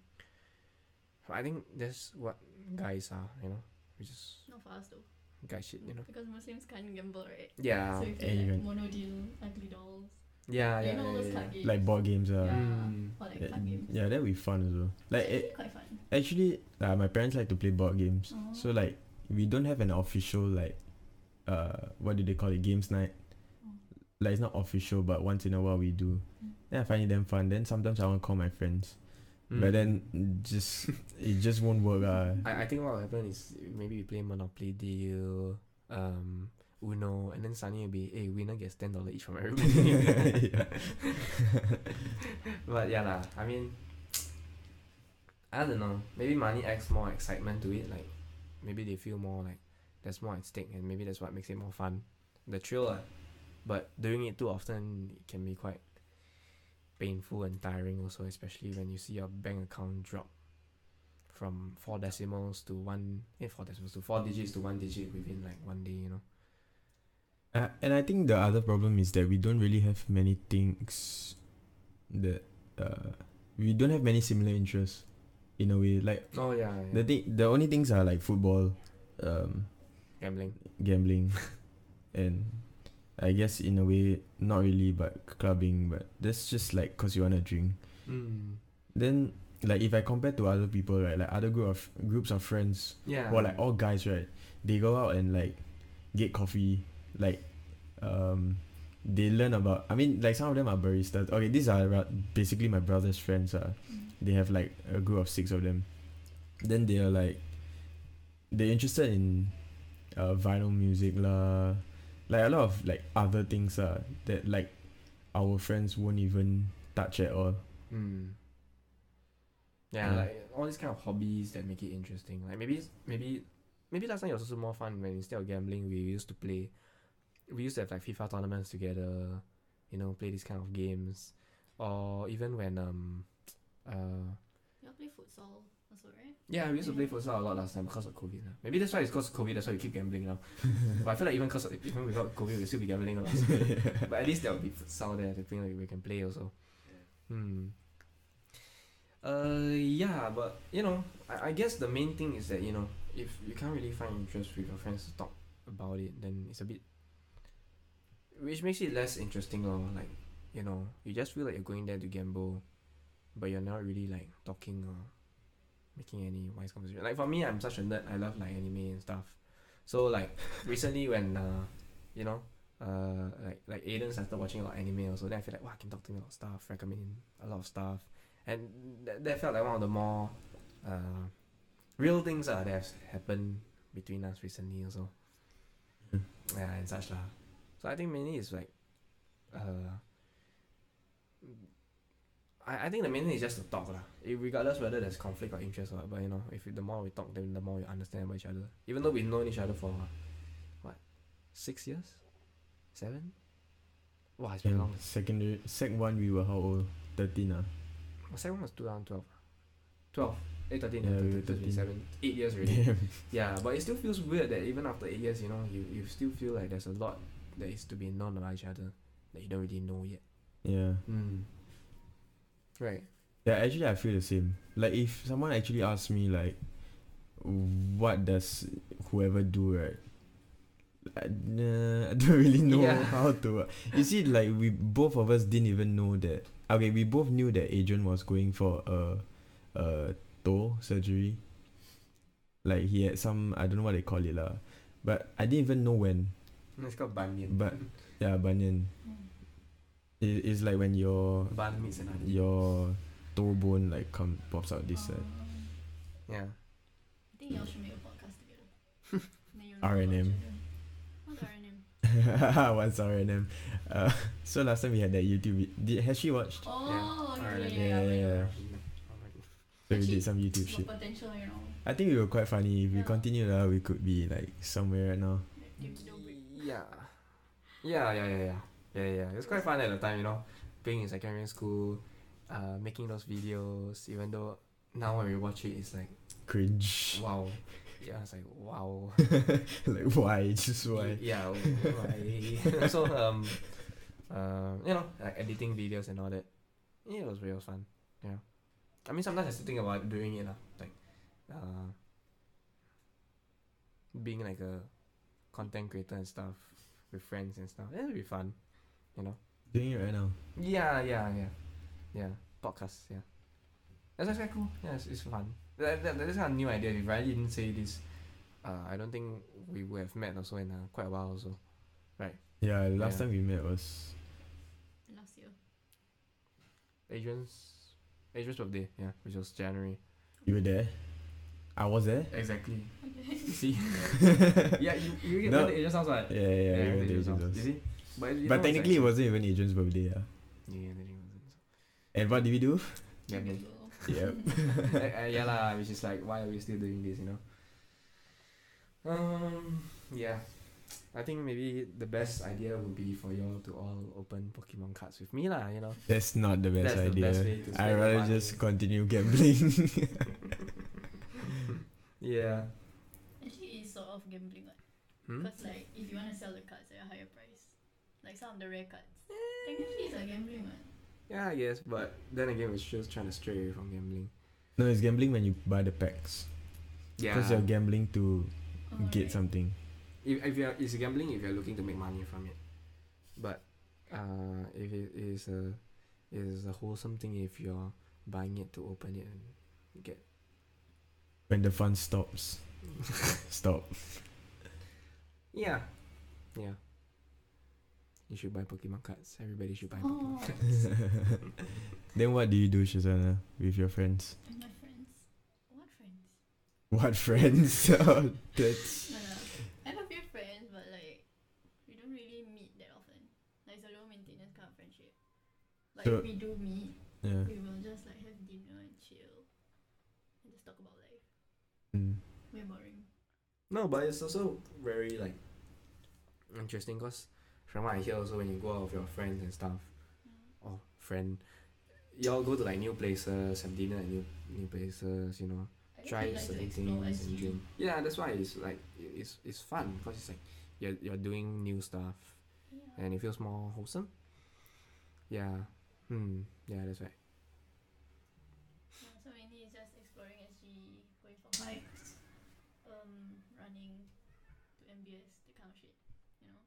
I think that's what guys are, you know. We just Not for us though. Guy shit, you know. Because Muslims can't gamble, right? Yeah, so if and you you like can- mono deal, ugly dolls. yeah, you yeah, know all yeah, those yeah. card games. like board games uh, yeah. Mm. Or like yeah, card games. yeah that would be fun as well like it, actually quite fun. actually uh, my parents like to play board games Oh. so like we don't have an official like uh what do they call it games night Oh. like it's not official but once in a while we do Mm. then I find it damn fun then sometimes I want to call my friends Mm. but then just it just won't work uh. I, I think what will happen is maybe we play Monopoly deal, um, Uno, and then suddenly it'll be, hey, winner gets ten dollars each from everybody. But yeah lah, I mean, I don't know. Maybe money adds more excitement to it. Like, maybe they feel more like there's more at stake, and maybe that's what makes it more fun, the thrill. lah. But doing it too often it can be quite painful and tiring. Also, especially when you see your bank account drop from four decimals to one, eh, four decimals to four digits to one digit within like one day. You know. Uh, and I think the other problem is that we don't really have many things that uh we don't have many similar interests in a way like Oh yeah, yeah. the thing the only things are like football um gambling. gambling and I guess in a way not really but clubbing but that's just like cause you wanna drink Mm. then like if I compare to other people right like other group of groups of friends Yeah. or like all guys right they go out and like get coffee like um they learn about I mean like some of them are baristas okay these are ra- basically my brother's friends uh Mm. they have like a group of six of them then they are like they're interested in uh vinyl music lah like a lot of like other things uh that like our friends won't even touch at all Mm. Yeah, Yeah. like all these kind of hobbies that make it interesting. Like maybe maybe maybe last time it was also more fun when instead of gambling we used to play we used to have like FIFA tournaments together, you know, play these kind of games. Or even when um uh You play futsal also, right? Yeah, we used to play futsal a lot last time because of COVID. lah. Maybe that's why it's because of COVID. That's why we keep gambling now. but I feel like even because even without COVID, we still be gambling a lot. but at least there will be futsal there. The thing like we can play also. Hmm. Uh, yeah, but you know, I, I guess the main thing is that you know, if you can't really find interest with your friends to talk about it, then it's a bit, which makes it less interesting or like, you know, you just feel like you're going there to gamble, but you're not really like talking or making any wise conversation. Like for me, I'm such a nerd. I love like anime and stuff. So like recently when uh, you know, uh, like like Aiden started watching a lot of anime also. Then I feel like wow, I can talk to him a lot of stuff, recommend him a lot of stuff, and that, that felt like one of the more uh, real things uh, that have happened between us recently also. Mm. Yeah, and such lah. So I think mainly it's like, uh, I, I think the main thing is just to talk lah. Eh, Regardless whether there's conflict or interest or but you know, if the more we talk, then the more we understand about each other. Even though we've known each other for what, six years, seven. Wow, it's been long. secondary sec one we were how old? Thirteen ah. Second one was 2012. 12. 8, 13, Yeah, we 13, 13. 7, 8 years already. Damn. yeah, but it still feels weird that even after 8 years, you know, you, you still feel like there's a lot that is to be known about each other that you don't really know yet. Yeah. Mm. Right. Yeah, actually I feel the same. Like if someone actually asks me like what does whoever do right I, nah, I don't really know Yeah. how to you see like we both of us didn't even know that okay we both knew that Adrian was going for a a toe surgery like he had some I don't know what they call it lah but I didn't even know when It's called bunion. But- yeah bunion Mm. It, it's like when your Ban meets another. your toe bone like come pops out this side Yeah. I think y'all should make a podcast together. then you'll know R&M. about each other. What's R&M? One sorry and uh so last time we had that YouTube did has she watched? Oh, R&M. okay, Yeah, yeah, yeah, yeah. So we did some YouTube Got shit. potential, you know. I think we were quite funny. If we Yeah. continue uh, we could be like somewhere right now. Like, give it a break. Yeah. Yeah, yeah, yeah, yeah. Yeah, yeah. It was quite fun at the time, you know, being in secondary school, uh, making those videos, even though now when we watch it, it's like, Cringe. wow. Yeah, it's like, wow. like why? Just why? Yeah, why? so, um, uh, you know, like editing videos and all that. Yeah, it was real fun. Yeah. I mean, sometimes I still think about doing it, lah. like, uh, being like a content creator and stuff with friends and stuff. It would be fun, you know. Doing it right now. Yeah, yeah, yeah, yeah. Podcast, yeah. That's actually cool. Yeah, it's, it's fun. That, that, that's kind of new idea. If I didn't say this, uh, I don't think we would have met also in uh, quite a while also. Right? Yeah, last Yeah. time we met was Last year. Adrian's Adrian's birthday, yeah, which was January. you were there. I was there. Exactly. Okay. See? yeah, you you get No. no. Adrian's house, right? Yeah, yeah, yeah. you we went went to to Adrian's Adrian's house. house. You see? But, it- But it was technically, it wasn't even Adrian's birthday. Yeah. Yeah, Adrian wasn't. And what did we do? Yeah, Okay, Yep. uh, uh, yeah lah, which is like why are we still doing this, you know? Um yeah. I think maybe the best idea would be for you all to all open Pokemon cards with me lah, you know. That's not the best That's the idea. best way to I spend rather just continue gambling. Yeah. Actually, it's sort of gambling, what? Hmm? Because like, if you want to sell the cards at a higher price, like some of the rare cards, technically it's a gambling, what? Yeah, I guess, but then again we're just trying to stray away from gambling. no, it's gambling when you buy the packs. Yeah. Because you're gambling to Oh, get right. something. if, if you're it's gambling if you're looking to make money from it. But uh if it is a it is a wholesome thing if you're buying it to open it and get When the fun stops. Stop. Yeah. Yeah. You should buy Pokemon cards. Everybody should buy Oh, Pokemon cards. then what do you do, Syazana, with your friends? with my friends. What friends? What friends? oh, that's No, no. I have a few friends, but like, we don't really meet that often. Like, it's a low maintenance kind of friendship. Like, So- if we do meet, yeah. we will just like have dinner and chill and just talk about life. Mm. Very boring. No, but it's also very like interesting because from what I hear also when you go out with your friends and stuff Yeah. or friend, y'all go to like new places, have dinner at new new places, you know, try like certain things and drink. Yeah, that's why it's like it's it's fun because it's like you're you're doing new stuff Yeah. and it feels more wholesome. Yeah. Hmm. Yeah, that's right. Yeah, so mainly it's just exploring SG, going for hikes, um, running to MBS, that kind of shit. You know.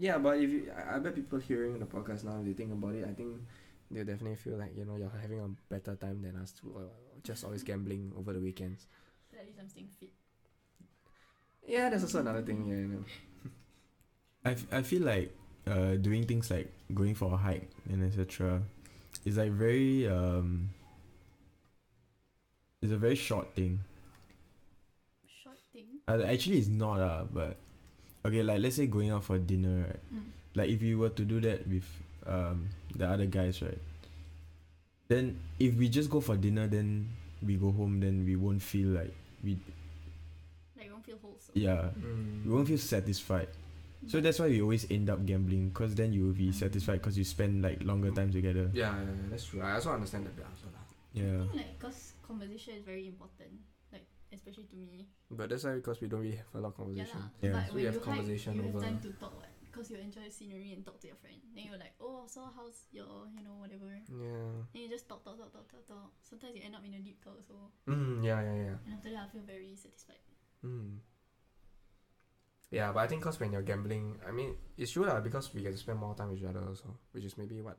Yeah, but if you, I, I bet people hearing the podcast now, if they think about it, I think they definitely feel like you know you're having a better time than us too, or just always gambling over the weekends. So at least I'm staying fit. Yeah, that's also another thing. Yeah, you know. I, f- I feel like uh, doing things like going for a hike and etc. is like very um. It's a very short thing. Short thing. Uh, actually, it's not uh, but okay. Like let's say going out for dinner, right? Mm. Like if you were to do that with um the other guys, right? Then if we just go for dinner, then we go home, then we won't feel like we Like you won't feel wholesome. yeah we won't feel satisfied. So that's why we always end up gambling, cause then you will be satisfied, cause you spend like longer time together. Yeah, yeah, yeah, that's true. I also understand that bit also lah. Yeah. I think like cause conversation is very important. Like especially to me. But that's why because we don't really have a lot of conversation. lah. Yeah. But So when we you have hike, conversation you have time to talk what? Cause you enjoy the scenery and talk to your friend. Then you're like, oh, so how's your, you know, whatever. Yeah. Then you just talk, talk, talk, talk, talk, talk. Sometimes you end up in a deep talk, so Mm, yeah, yeah, yeah. and after that I feel very satisfied. Mm. Yeah, but I think cause when you're gambling, I mean, it's true lah because we get to spend more time with each other also, which is maybe what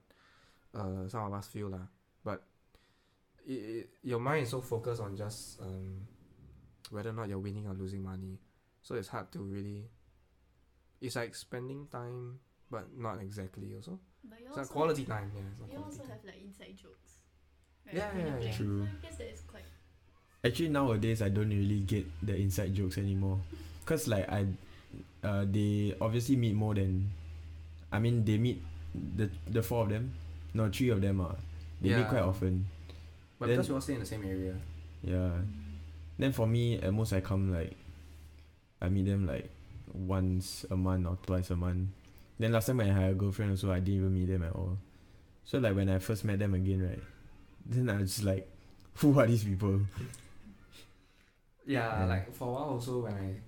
uh some of us feel lah. But it, it, your mind is so focused on just um whether or not you're winning or losing money, so it's hard to really. It's like spending time, but not exactly also. But you It's also not quality time. Yeah, it's not You quality also time. have like inside jokes. Right? Yeah, when yeah, yeah. True. So I guess that is quite. Actually, nowadays I don't really get the inside jokes anymore, cause like I, uh, they obviously meet more than, I mean they meet, the the four of them, no three of them are, they meet quite often. But Then- because we all stay in the same area. Yeah. Then for me, at most I come like, I meet them like once a month or twice a month. Then last time when I had a girlfriend also, I didn't even meet them at all. So like when I first met them again, right? Then I was just like, who are these people? Yeah, Yeah. like for a while also when I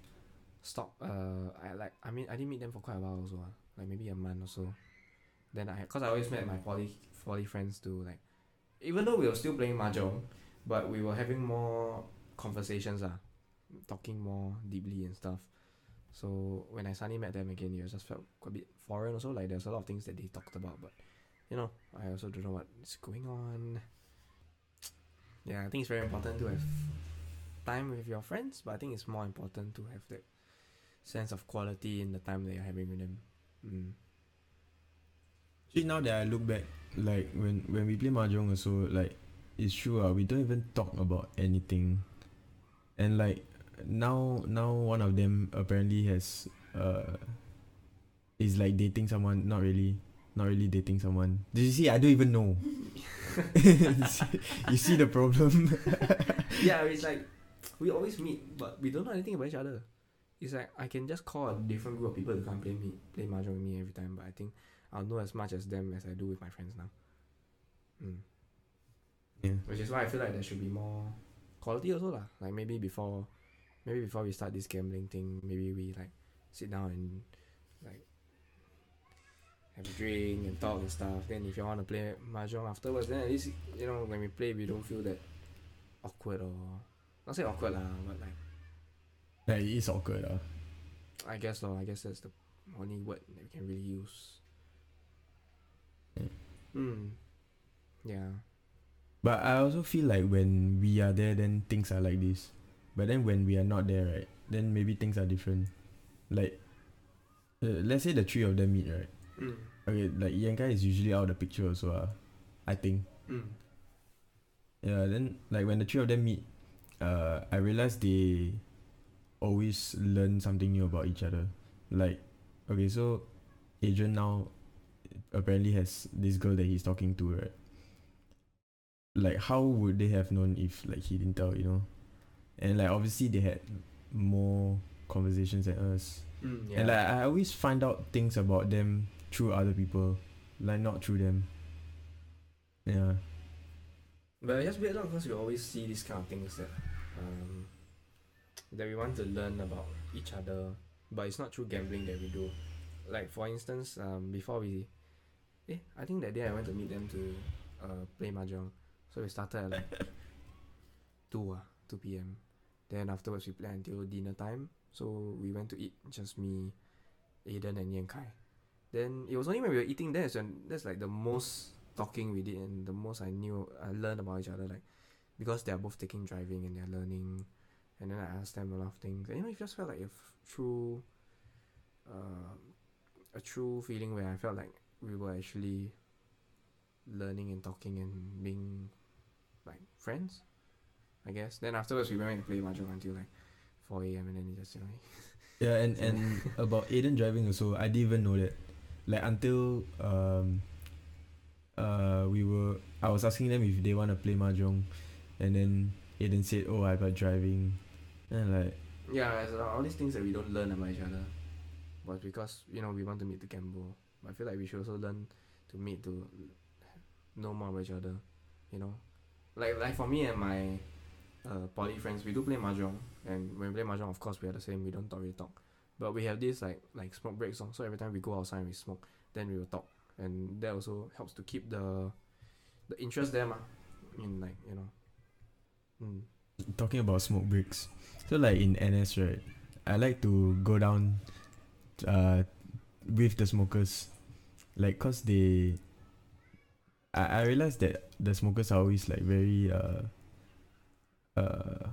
stopped, uh, I like I mean I didn't meet them for quite a while also, ah, like maybe a month or so. Then I, cause I always met my poly poly friends too like, even though we were still playing mahjong, but we were having more conversations ah, talking more deeply and stuff. So when I suddenly met them again, it just felt quite a bit foreign also. Like there's a lot of things that they talked about, but you know, I also don't know what's going on. Yeah, I think it's very important to have time with your friends, but I think it's more important to have that sense of quality in the time that you're having with them. Mm. See now that I look back, like when when we play mahjong also, like it's true. Uh, we don't even talk about anything, and like now now one of them apparently has uh is like dating someone. Not really, not really dating someone. Did you see? I don't even know. you, see, you see the problem? yeah, it's like we always meet, but we don't know anything about each other. It's like I can just call a different group of people to come play me play mahjong with me every time, but I think I'll know as much as them as I do with my friends now. Mm. yeah. Which is why I feel like there should be more quality also lah. Like maybe before, maybe before we start this gambling thing, maybe we like sit down and like have a drink and talk and stuff. Then if you want to play mahjong afterwards, then at least you know when we play, we don't feel that awkward or not say awkward lah, but like Yeah, it is awkward. Uh. I guess so. I guess that's the only word that we can really use. Yeah. Hmm. Yeah. But I also feel like when we are there, then things are like this. But then when we are not there, right, then maybe things are different. Like, uh, let's say the three of them meet, right? Mm. Okay, like Yanka is usually out of the picture also, uh, I think. Mm. Yeah, then like when the three of them meet, uh, I realized they always learn something new about each other. Like, okay, so Adrian now apparently has this girl that he's talking to, right? Like, how would they have known if like he didn't tell, you know? And like obviously they had more conversations than us. Mm, yeah. And like I always find out things about them through other people, like not through them. Yeah. But it's just weird because we always see these kind of things that um that we want to learn about each other, but it's not through gambling that we do. Like for instance, um before we eh, I think that day I went to meet them to uh play mahjong. So we started at like two ah, two PM. Then afterwards we play until dinner time. So we went to eat just me, Aiden and Yan Kai. Then it was only when we were eating that's when that's like the most talking we did and the most I knew I learned about each other like because they are both taking driving and they're learning and then I asked them a lot of things and you know it just felt like a f- true uh, a true feeling where I felt like we were actually learning and talking and being friends I guess then afterwards we went to play mahjong until like 4 a.m and then it just you know Yeah, and and about Aiden driving also, I didn't even know that. Like until um, uh, we were, I was asking them if they want to play mahjong, and then Aiden said, "Oh, I got driving," and like, Yeah, it's all these things that we don't learn about each other, but because you know we want to meet to gamble. I feel like we should also learn to meet to know more about each other. You know, like like for me and my uh, poly friends, we do play mahjong, and when we play mahjong, of course we are the same. We don't talk, we talk, but we have this like like smoke breaks. So every time we go outside and we smoke, then we will talk, and that also helps to keep the the interest there, mah. In like you know. Mm. talking about smoke breaks. So like in NS, right? I like to go down, uh, with the smokers, like cause they. I I realized that the smokers are always like very uh. Uh,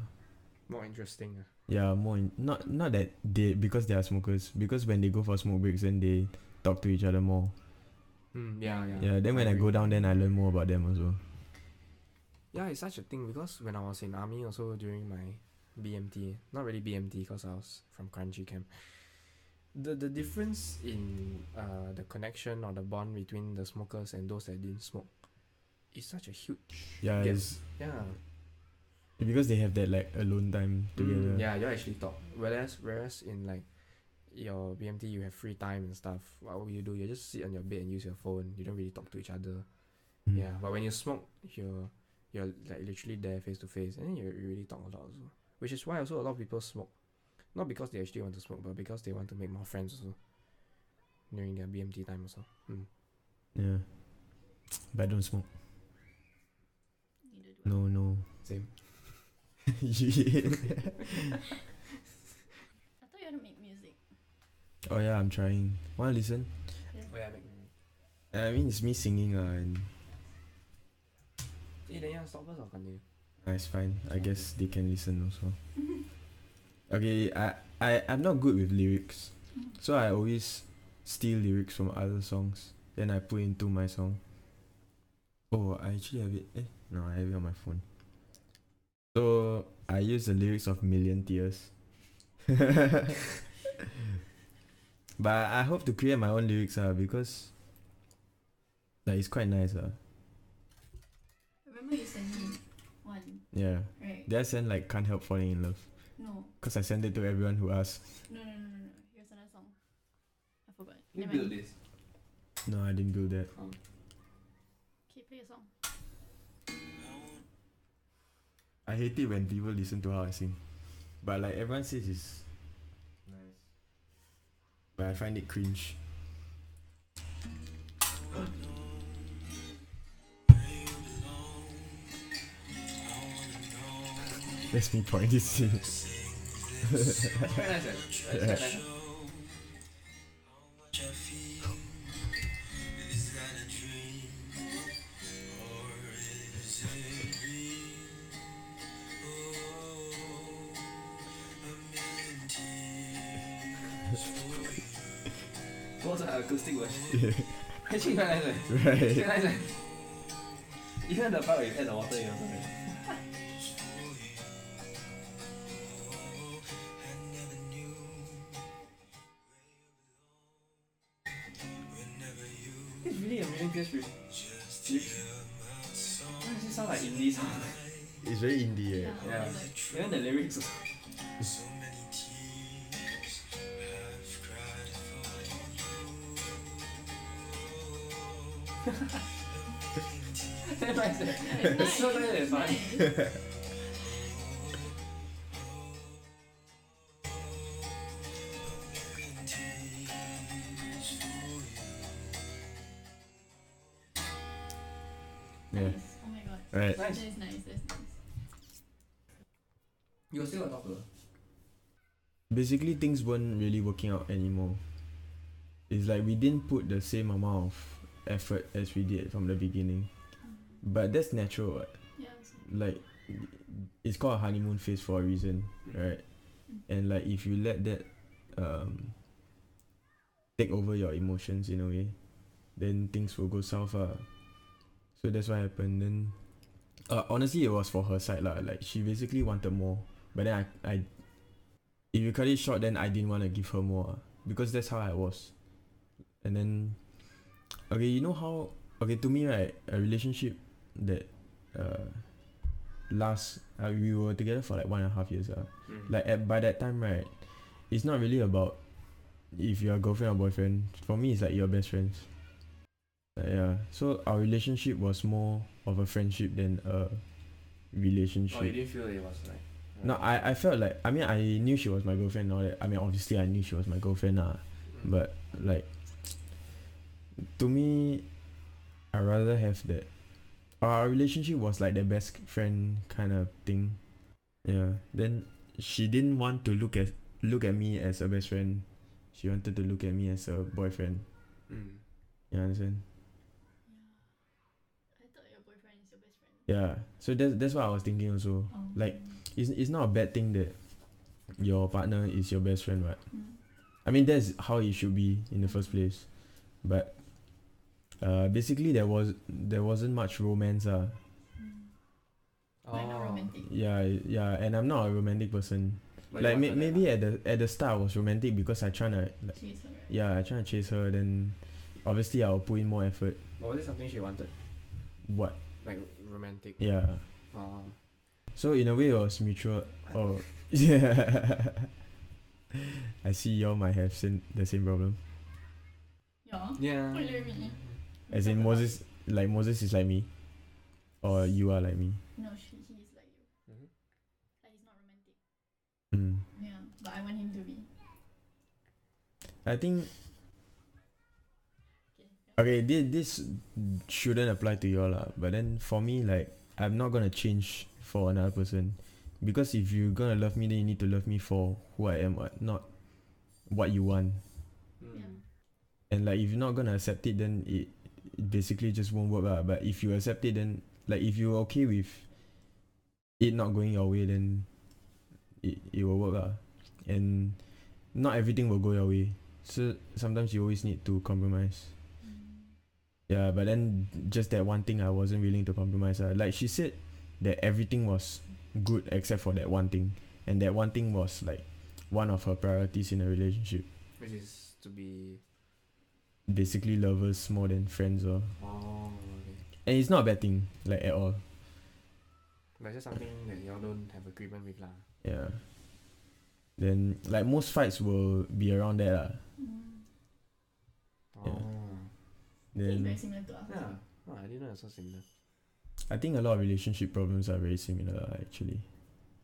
More interesting. ah. yeah, more in, not not that they because they are smokers because when they go for smoke breaks then they talk to each other more. Mm, yeah, yeah. Yeah, then when I agree. go down then I learn more about them also. Yeah, it's such a thing because when I was in army, also during my BMT, not really BMT because I was from Kranji camp. The the difference in uh the connection or the bond between the smokers and those that didn't smoke is such a huge Yeah, gap. it's Yeah. because they have that like alone time together. Mm, yeah, you actually talk. Whereas whereas in like your BMT you have free time and stuff. What will you do? You just sit on your bed and use your phone. You don't really talk to each other. Mm. Yeah, but when you smoke, you're you're like literally there face to face, and then you, you really talk a lot also. Which is why also a lot of people smoke, not because they actually want to smoke, but because they want to make more friends also. During their BMT time also. Mm. Yeah. But I don't smoke. Neither do I. No, no. Same. I thought you want to make music. oh yeah, I'm trying. Wanna listen? Oh yeah, make. I mean, it's me singing uh, and Eh, then you stop first or continue? uh, it's fine. I guess they can listen also. Okay, I, I, I'm not good with lyrics. So I always steal lyrics from other songs. Then I put into my song. Oh, I actually have it. Eh, no, I have it on my phone. So I use the lyrics of Million Tears. but I hope to create my own lyrics uh, because like, it's quite nice. Uh. Remember you sent me one, Yeah. right? Did I send like Can't Help Falling in Love? No, Because I sent it to everyone who asked. no, no, no, no, no. Here's another song. I forgot. You Never build mind. this. No, I didn't build that. Okay, um. play a song. I hate it when people listen to how I sing. But like everyone says it's nice. But I find it cringe. Let's me point this thing. That's nice. That's quite Yeah. What's the acoustic version? Actually, quite nice. eh? right. Quite nice. eh? Even the part where you add the water, also nice. Really a million tears with Why does it sound like indie song? It's very indie. Eh? Yeah. Like, Even the lyrics also. Very nice. Yeah, It's so nice, it's fun. Basically, things weren't really working out anymore. It's like we didn't put the same amount of effort as we did from the beginning. But that's natural. Yeah. Like, it's called a honeymoon phase for a reason, right? And like, if you let that um, take over your emotions in a way, then things will go south. Uh. So that's what happened. Then, uh, honestly, it was for her side lah. Like she basically wanted more, but then I, I, if you cut it short, then I didn't want to give her more ah, because that's how I was. And then, okay, you know how? Okay, to me, right, a relationship that, uh, lasts. Uh, we were together for like one and a half years. Uh. Mm. Like at by that time, right, it's not really about if you're girlfriend or boyfriend. For me, it's like you're best friends. Uh, yeah. So our relationship was more of a friendship than a relationship. Oh, you didn't feel it was like. No, I, I felt like I mean I knew she was my girlfriend and all that. I mean obviously I knew she was my girlfriend nah. mm. But like to me I rather have that our relationship was like the best friend kind of thing. Yeah. Then she didn't want to look at look at me as a best friend. She wanted to look at me as a boyfriend. Mm. You understand? Yeah. I thought your boyfriend is your best friend. Yeah. So that's that's what I was thinking also. Oh. Like- It's it's not a bad thing that your partner is your best friend, right? Mm. I mean that's how it should be in the first place. But uh basically there was there wasn't much romance uh. Not Oh. romantic. Yeah, yeah, and I'm not a romantic person. But like may, wanted maybe at the at the start I was romantic because I trying to like Chase her, right? yeah, I trying to chase her then obviously I'll put in more effort. lah. But was it something she wanted? What? Like romantic? Yeah. Oh. So in a way it was mutual oh yeah. I see y'all might have same, the same problem. Yeah. Yeah. What do you mean? As in Moses like Moses is like me. Or you are like me. No, she, he is like you. Mhm. Like he's not romantic. Mm. Yeah, but I want him to be. I think Okay. okay this this shouldn't apply to you all lah. But then for me like I'm not gonna change for another person. Because if you're gonna love me then you need to love me for who I am what not what you want. Yeah. Mm. And like if you're not gonna accept it then it, it basically just won't work lah. But if you accept it then like if you're okay with it not going your way then it, it will work lah. And not everything will go your way. So sometimes you always need to compromise. Mm. Yeah, but then just that one thing I wasn't willing to compromise. Uh. Like she said that everything was good except for that one thing. And that one thing was like one of her priorities in a relationship. Which is to be. Basically lovers more than friends or Oh, okay. and it's not a bad thing, like at all. But it's just something that y'all don't have agreement with lah. Yeah. Then like most fights will be around that. Uh. Mm. Oh. Yeah. I think it's Then very similar to us. Yeah. Oh, I didn't know it's so similar. I think a lot of relationship problems are very similar actually.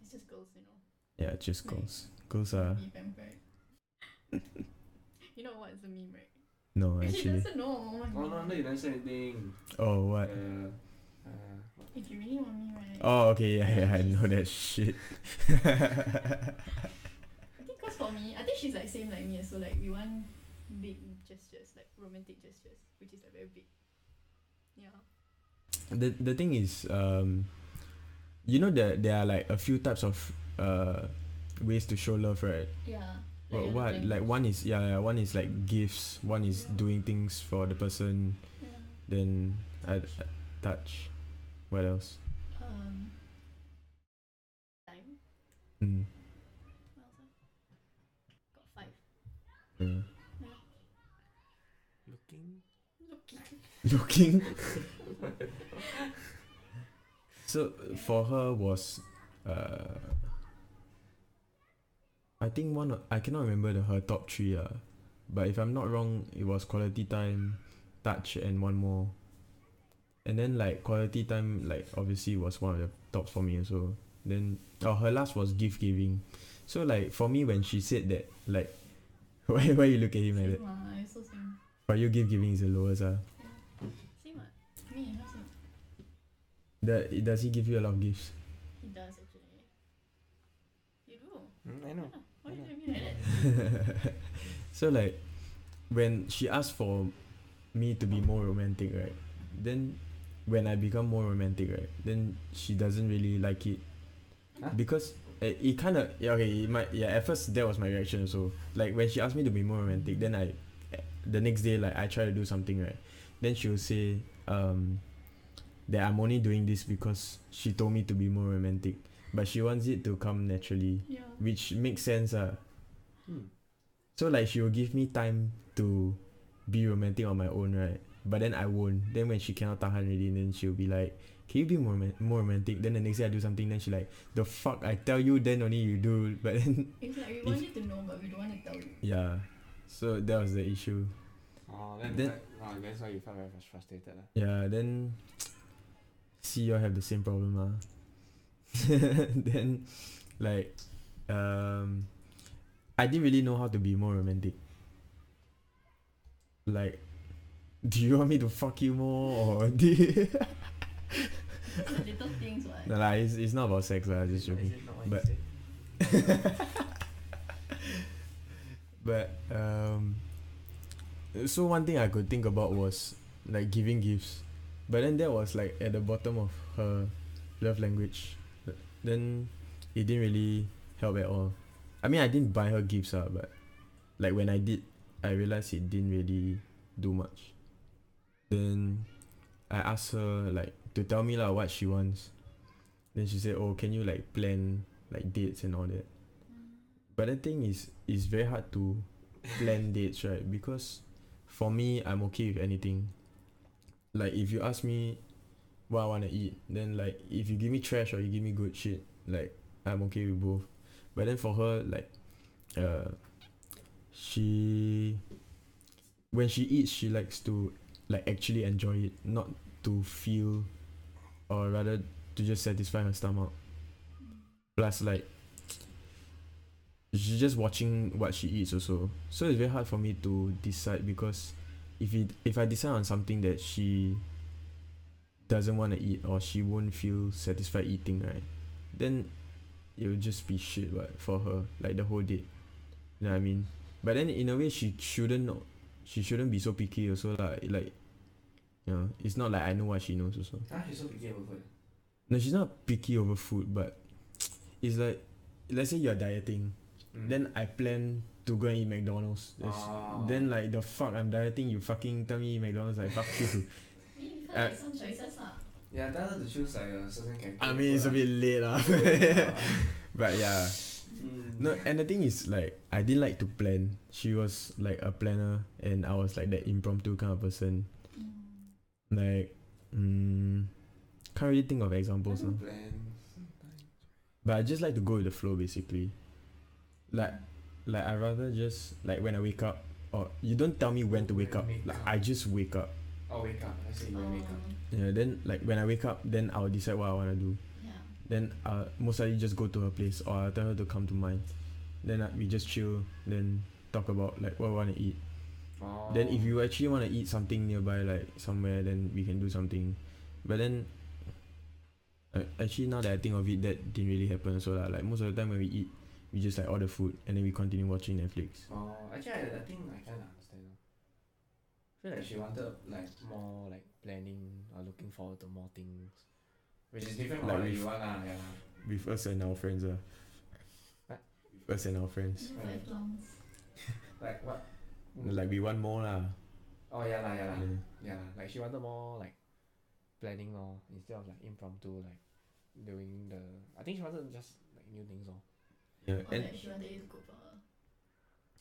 It's just girls, you know. Yeah, it's just Like- girls. Girls are you know what's the meme, right? no She actually. doesn't know. Oh, Oh, no, no, you didn't say anything. Oh what? Uh, uh, If you really want me, right? Oh okay, yeah, yeah, I know that shit. I think cause for me, I think she's like same like me. So like we want big gestures, like romantic gestures, which is like very big. Yeah. The the thing is, um, you know that there are like a few types of uh ways to show love, right? Yeah. What, other what things. like one is yeah, yeah one is like gifts, one is doing things for the person, Yeah. then I, I touch. What else? Um. Time. Mm. What else? Got five. Yeah. looking. Looking. Looking. so for her was uh I think one of, I cannot remember the her top three uh, but if I'm not wrong it was quality time, touch and one more. and then like quality time like obviously was one of the tops for me also then oh her last was gift giving so like for me when she said that like why why you look at him like that same. for you gift giving is the lowest ah Same what? Me, not same. That does he give you a lot of gifts He does actually. You do. Mm, I know. Yeah. Why you look at me like that? so like when she asked for me to be more romantic right then when I become more romantic right then she doesn't really like it Huh? because uh, it kind of yeah okay it might yeah at first that was my reaction so like when she asked me to be more romantic then I eh, the next day like I try to do something right then she will say um that I'm only doing this because she told me to be more romantic but she wants it to come naturally Yeah. which makes sense ah Hmm. so like she will give me time to be romantic on my own, right? But then I won't. Then when she cannot tahan already, then she'll be like, "Can you be more roman- more romantic?" Then the next day I do something, then she like, "The fuck! I tell you, then only you do." But then It's like we want you to know, but we don't want to tell you. yeah, so that was the issue. Oh, then, Then- that, oh, that's why you felt very frustrated. lah. Yeah, then see you all have the same problem, ah. then like um I didn't really know how to be more romantic. Like do you want me to fuck you more or do you It's the little things, what? No lah, it's, it's not about sex lah, just joking. it not what you But- But um so one thing I could think about was like giving gifts. But then that was like at the bottom of her love language. Then it didn't really help at all. I mean I didn't buy her gifts ah, but like when I did I realized it didn't really do much. Then I asked her like to tell me lah what she wants. Then she said, "Oh, can you like plan like dates and all that?" But the thing is, it's very hard to plan dates, right? Because for me, I'm okay with anything. Like if you ask me what I wanna eat, then like if you give me trash or you give me good shit, like I'm okay with both. But then for her, like, uh, she when she eats, she likes to like actually enjoy it, not to feel, or rather to just satisfy her stomach. Plus, like she's just watching what she eats also so it's very hard for me to decide because if it if I decide on something that she doesn't want to eat or she won't feel satisfied eating right then it will just be shit what for her like the whole date you know what I mean but then in a way she shouldn't know she shouldn't be so picky also lah like you know it's not like I know what she knows also Ah, she's so picky about food. no she's not picky over food but it's like let's say you're dieting Mm. then I plan to go and eat McDonald's. That's- Ah. Then like the fuck I'm dieting, you fucking tell me eat McDonald's like fuck you. We Uh, some choices lah. Yeah, tell her to choose like a certain category. I mean it's a bit late lah. but yeah. Mm. No and the thing is like I didn't like to plan. She was like a planner and I was like that impromptu kind of person. Like mm, can't really think of examples now. Plan. But I just like to go with the flow basically. Like like I rather just like when I wake up or you don't tell me when to wake up. Wake Like up. I just wake up. Oh, wake up. I say you wake up. Yeah, then like when I wake up, then I'll decide what I wanna do. yeah. Then uh, most likely just go to her place or I'll tell her to come to mine. Then uh, we just chill. Then talk about like what we wanna eat. Oh. Then if you actually wanna eat something nearby, like somewhere, then we can do something. But then, uh, actually now that I think of it, that didn't really happen. So lah, like most of the time when we eat, we just like order food and then we continue watching Netflix. Oh, actually, I, I think I kind of understand. now. I feel like she wanted like more like planning or looking forward to more things, which is different from Like what you want lah. Yeah. With us and our friends, uh. What? With us and our friends. You five lungs. Like what? Like we want more lah. Oh yeah lah, yeah lah, Yeah. yeah. Like she wanted more like planning lor instead of like impromptu like doing the. I think she wanted just like new things lor. Yeah, and like she wanted you to cook for her.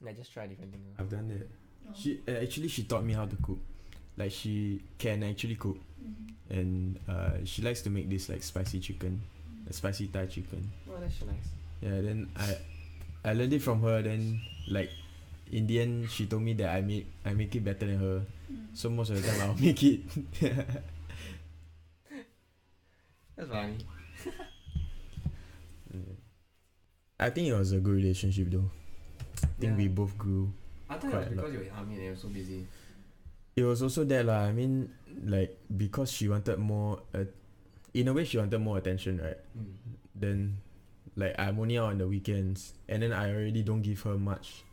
Like just try different things. I've done that. No. She uh, actually she taught me how to cook. Like she can actually cook, Mhm. and uh, she likes to make this like spicy chicken, a spicy Thai chicken. Oh, that's nice. Yeah, then I I learned it from her. Then like in the end, she told me that I make I make it better than her. Mm. So most of the time I'll make it. That's funny. Mm. I think it was a good relationship though. I think we both grew. I thought it was a lot. because you were in army and you were so busy. It was also that lah. I mean, like because she wanted more. Uh, in a way, she wanted more attention, right? Mm. Then, like I'm only out on the weekends, and then I already don't give her much.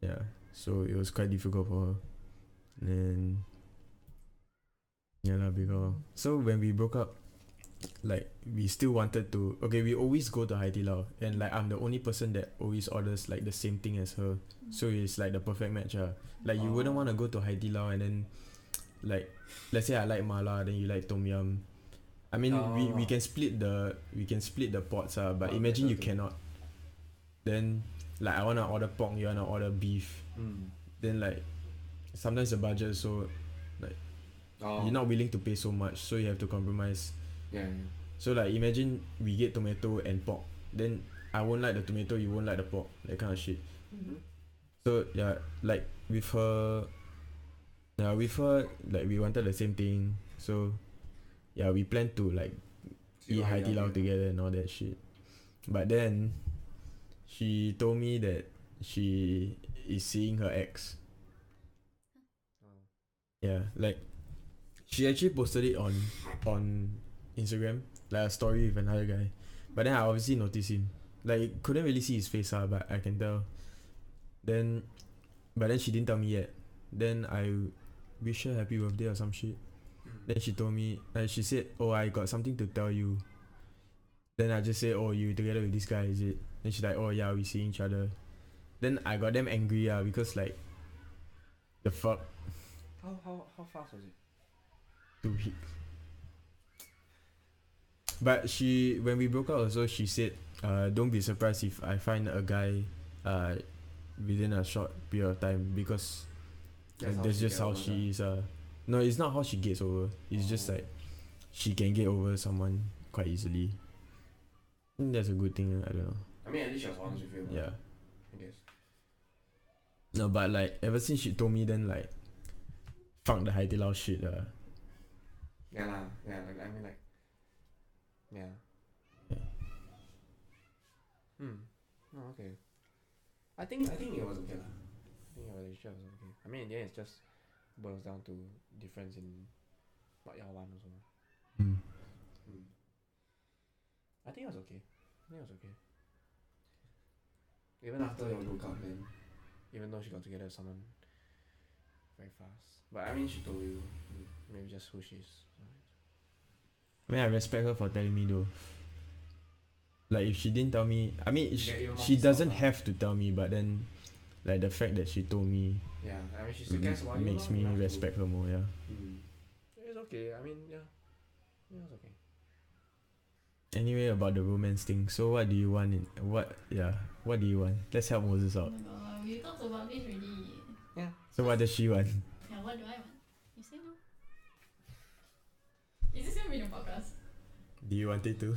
Yeah, so it was quite difficult for her. And yeah lah, because so when we broke up, like we still wanted to. Okay, we always go to Haidilao, Lao, and like I'm the only person that always orders like the same thing as her. So it's like the perfect match. Uh. Like you wouldn't want to go to Haidilao and then, like, let's say I like mala, then you like tom yum. I mean, we, we can split the we can split the pots. Uh, but Oh, imagine you cannot. Then, like I wanna order pork, you wanna order beef. Mm. Then like, sometimes the budget so Oh. you're not willing to pay so much, so you have to compromise. Yeah. yeah. So like imagine we get tomato and pork, then I won't like the tomato, you won't like the pork, that kind of shit. Mm-hmm. So yeah, like with her, yeah, with her, like we wanted the same thing. So yeah, we planned to like eat Hai Di Lao together and all that shit. But then she told me that she is seeing her ex. Oh. Yeah, like she actually posted it on on Instagram, like a story with another guy. But then I obviously noticed him. Like couldn't really see his face, ah, but I can tell. Then but then she didn't tell me yet. Then I wish her happy birthday or some shit. Then she told me uh, she said, Oh I got something to tell you. Then I just say, Oh you together with this guy, is it? Then she's like, Oh yeah, we see each other. Then I got them angry ah because like the fuck How how how fast was it? two weeks. But she when we broke up also she said, uh, don't be surprised if I find a guy uh within a short period of time because That's that's, that's just how she is uh no it's not how she gets over. It's just Oh. like she can get over someone quite easily. That's a good thing, I don't know. I mean, at least she was honest with you. Yeah. I guess. No but like ever since she told me then like fuck the Hai Di Lao shit uh Yeah lah. Yeah. Like I mean like. Yeah. Yeah. Hmm. Oh, okay. I think I think it was okay. I think your relationship was okay. I mean, in the end, it just boils down to difference in what y'all want also. mm. Hmm. I think it was okay. I think it was okay. Even after you broke up, then even though she got together with someone very fast, but I mean, she told you maybe just who she is. I mean, I respect her for telling me though. Like if she didn't tell me, I mean, she, she doesn't lah. have to tell me, but then, like the fact that she told me Yeah, I mean, she still cares makes me enough to- respect her more. Yeah. Mm. It's okay. I mean, yeah, yeah, it's okay. Anyway, about the romance thing. So what do you want? In what? Yeah. What do you want? Let's help Moses Oh out. my god, we talked about this already. Yeah. So what does she want? Yeah, what do I want? You say no. Is this gonna be in the podcast? Do you want it to? No,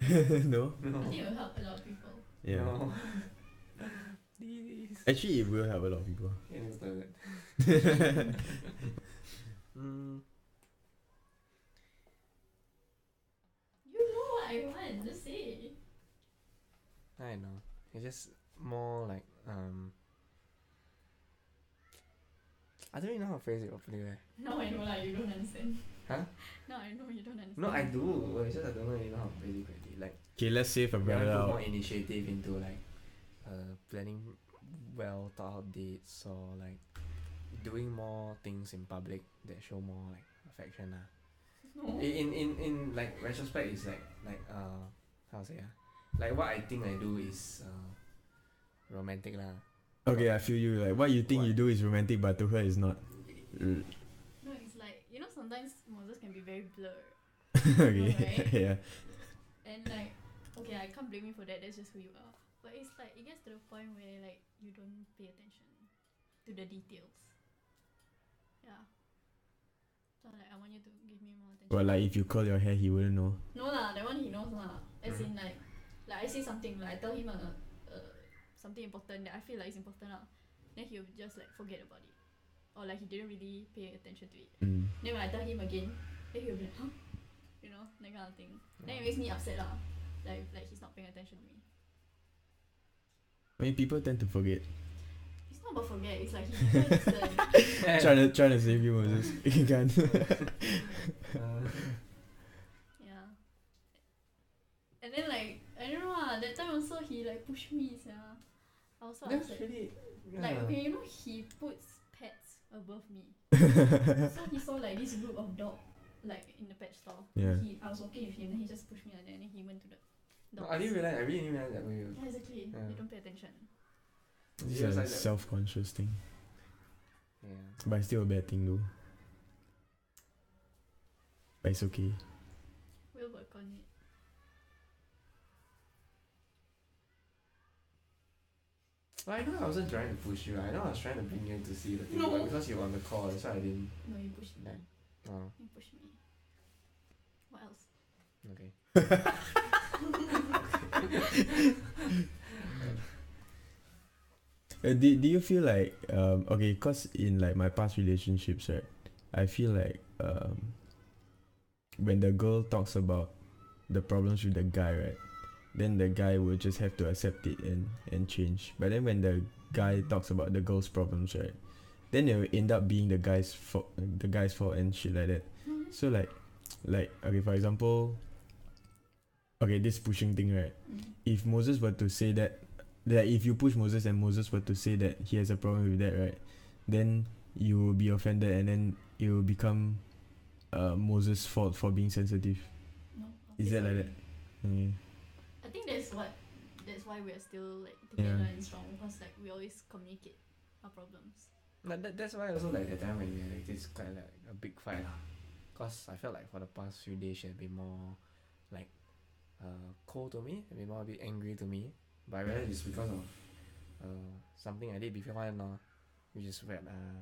no. no, I think it will help a lot of people. Yeah. no. Please. Actually, it will help a lot of people. Yeah, it's the- mm, You know what I want, just say. I know. It's just more like um. I don't even know how to phrase it properly. eh. Now I know like you don't understand. Huh? Now I know you don't understand. No, I do. It's just I don't really know how to phrase it correctly. Like. Okay, let's save a You brother want to put out. more initiative into like uh, planning well thought out dates or like doing more things in public that show more like affection lah. No. In, in in in like retrospect is like like uh how to say ah like what I think I do is uh romantic lah. Okay, I feel you. Like what you think What? you do is romantic, but to her it's not. Uh, No, it's like you know sometimes Moses can be very blurred. okay. right? yeah. And like, okay, I can't blame you for that. That's just who you are. But it's like it gets to the point where like you don't pay attention to the details. Yeah. So like I want you to give me more attention. But like if you curl your hair, he wouldn't know. no lah, that one he knows lah. As in like, like I say something like I tell him uh something important that I feel like is important lah. Then he'll just like forget about it, or like he didn't really pay attention to it. Mm. Then when I tell him again, then he'll be like, huh? you know, that kind of thing. Then it makes me upset lah. Like like he's not paying attention to me. I mean, people tend to forget. It's not about forget. It's like he never listen. trying to trying to save you, Moses. you can. Uh, Yeah. And then like I don't know ah, that time also he like push me sia. I was so that's upset. really. Like yeah. okay, you know he puts pets above me. so he saw like this group of dog like in the pet store. Yeah. He I was walking with him and he just pushed me like that and then he went to the No. I didn't realize. I really didn't realize that way. Yeah, exactly. Yeah. They don't pay attention. It's Yeah, a like self-conscious thing, Yeah. but it's still a bad thing though. But it's okay. We'll work on it. Well, I know I wasn't trying to push you. I know I was trying to bring you to see the thing, No. but because you were on the call, that's why I didn't. No, you pushed me. Like- Oh, You pushed me. What else? okay. Uh, do, do you feel like um okay cause in like my past relationships right I feel like um when the girl talks about the problems with the guy right then the guy will just have to accept it and and change but then when the guy talks about the girl's problems right then it will end up being the guy's fault the guy's fault and shit like that so like like okay for example okay this pushing thing right Mm. if Moses were to say that that if you push Moses and Moses were to say that he has a problem with that, right? Then you will be offended and then it will become uh, Moses' fault for being sensitive. No. Is that like that? Mm. I think that's what that's why we're still like Yeah. together and strong because like we always communicate our problems. But that, that's why also like the time when we had like this quite like a big fight lah. Cause I felt like for the past few days she had been more like uh cold to me, a bit more a bit angry to me. But I realized it's because of uh something I did before and uh, which is when uh,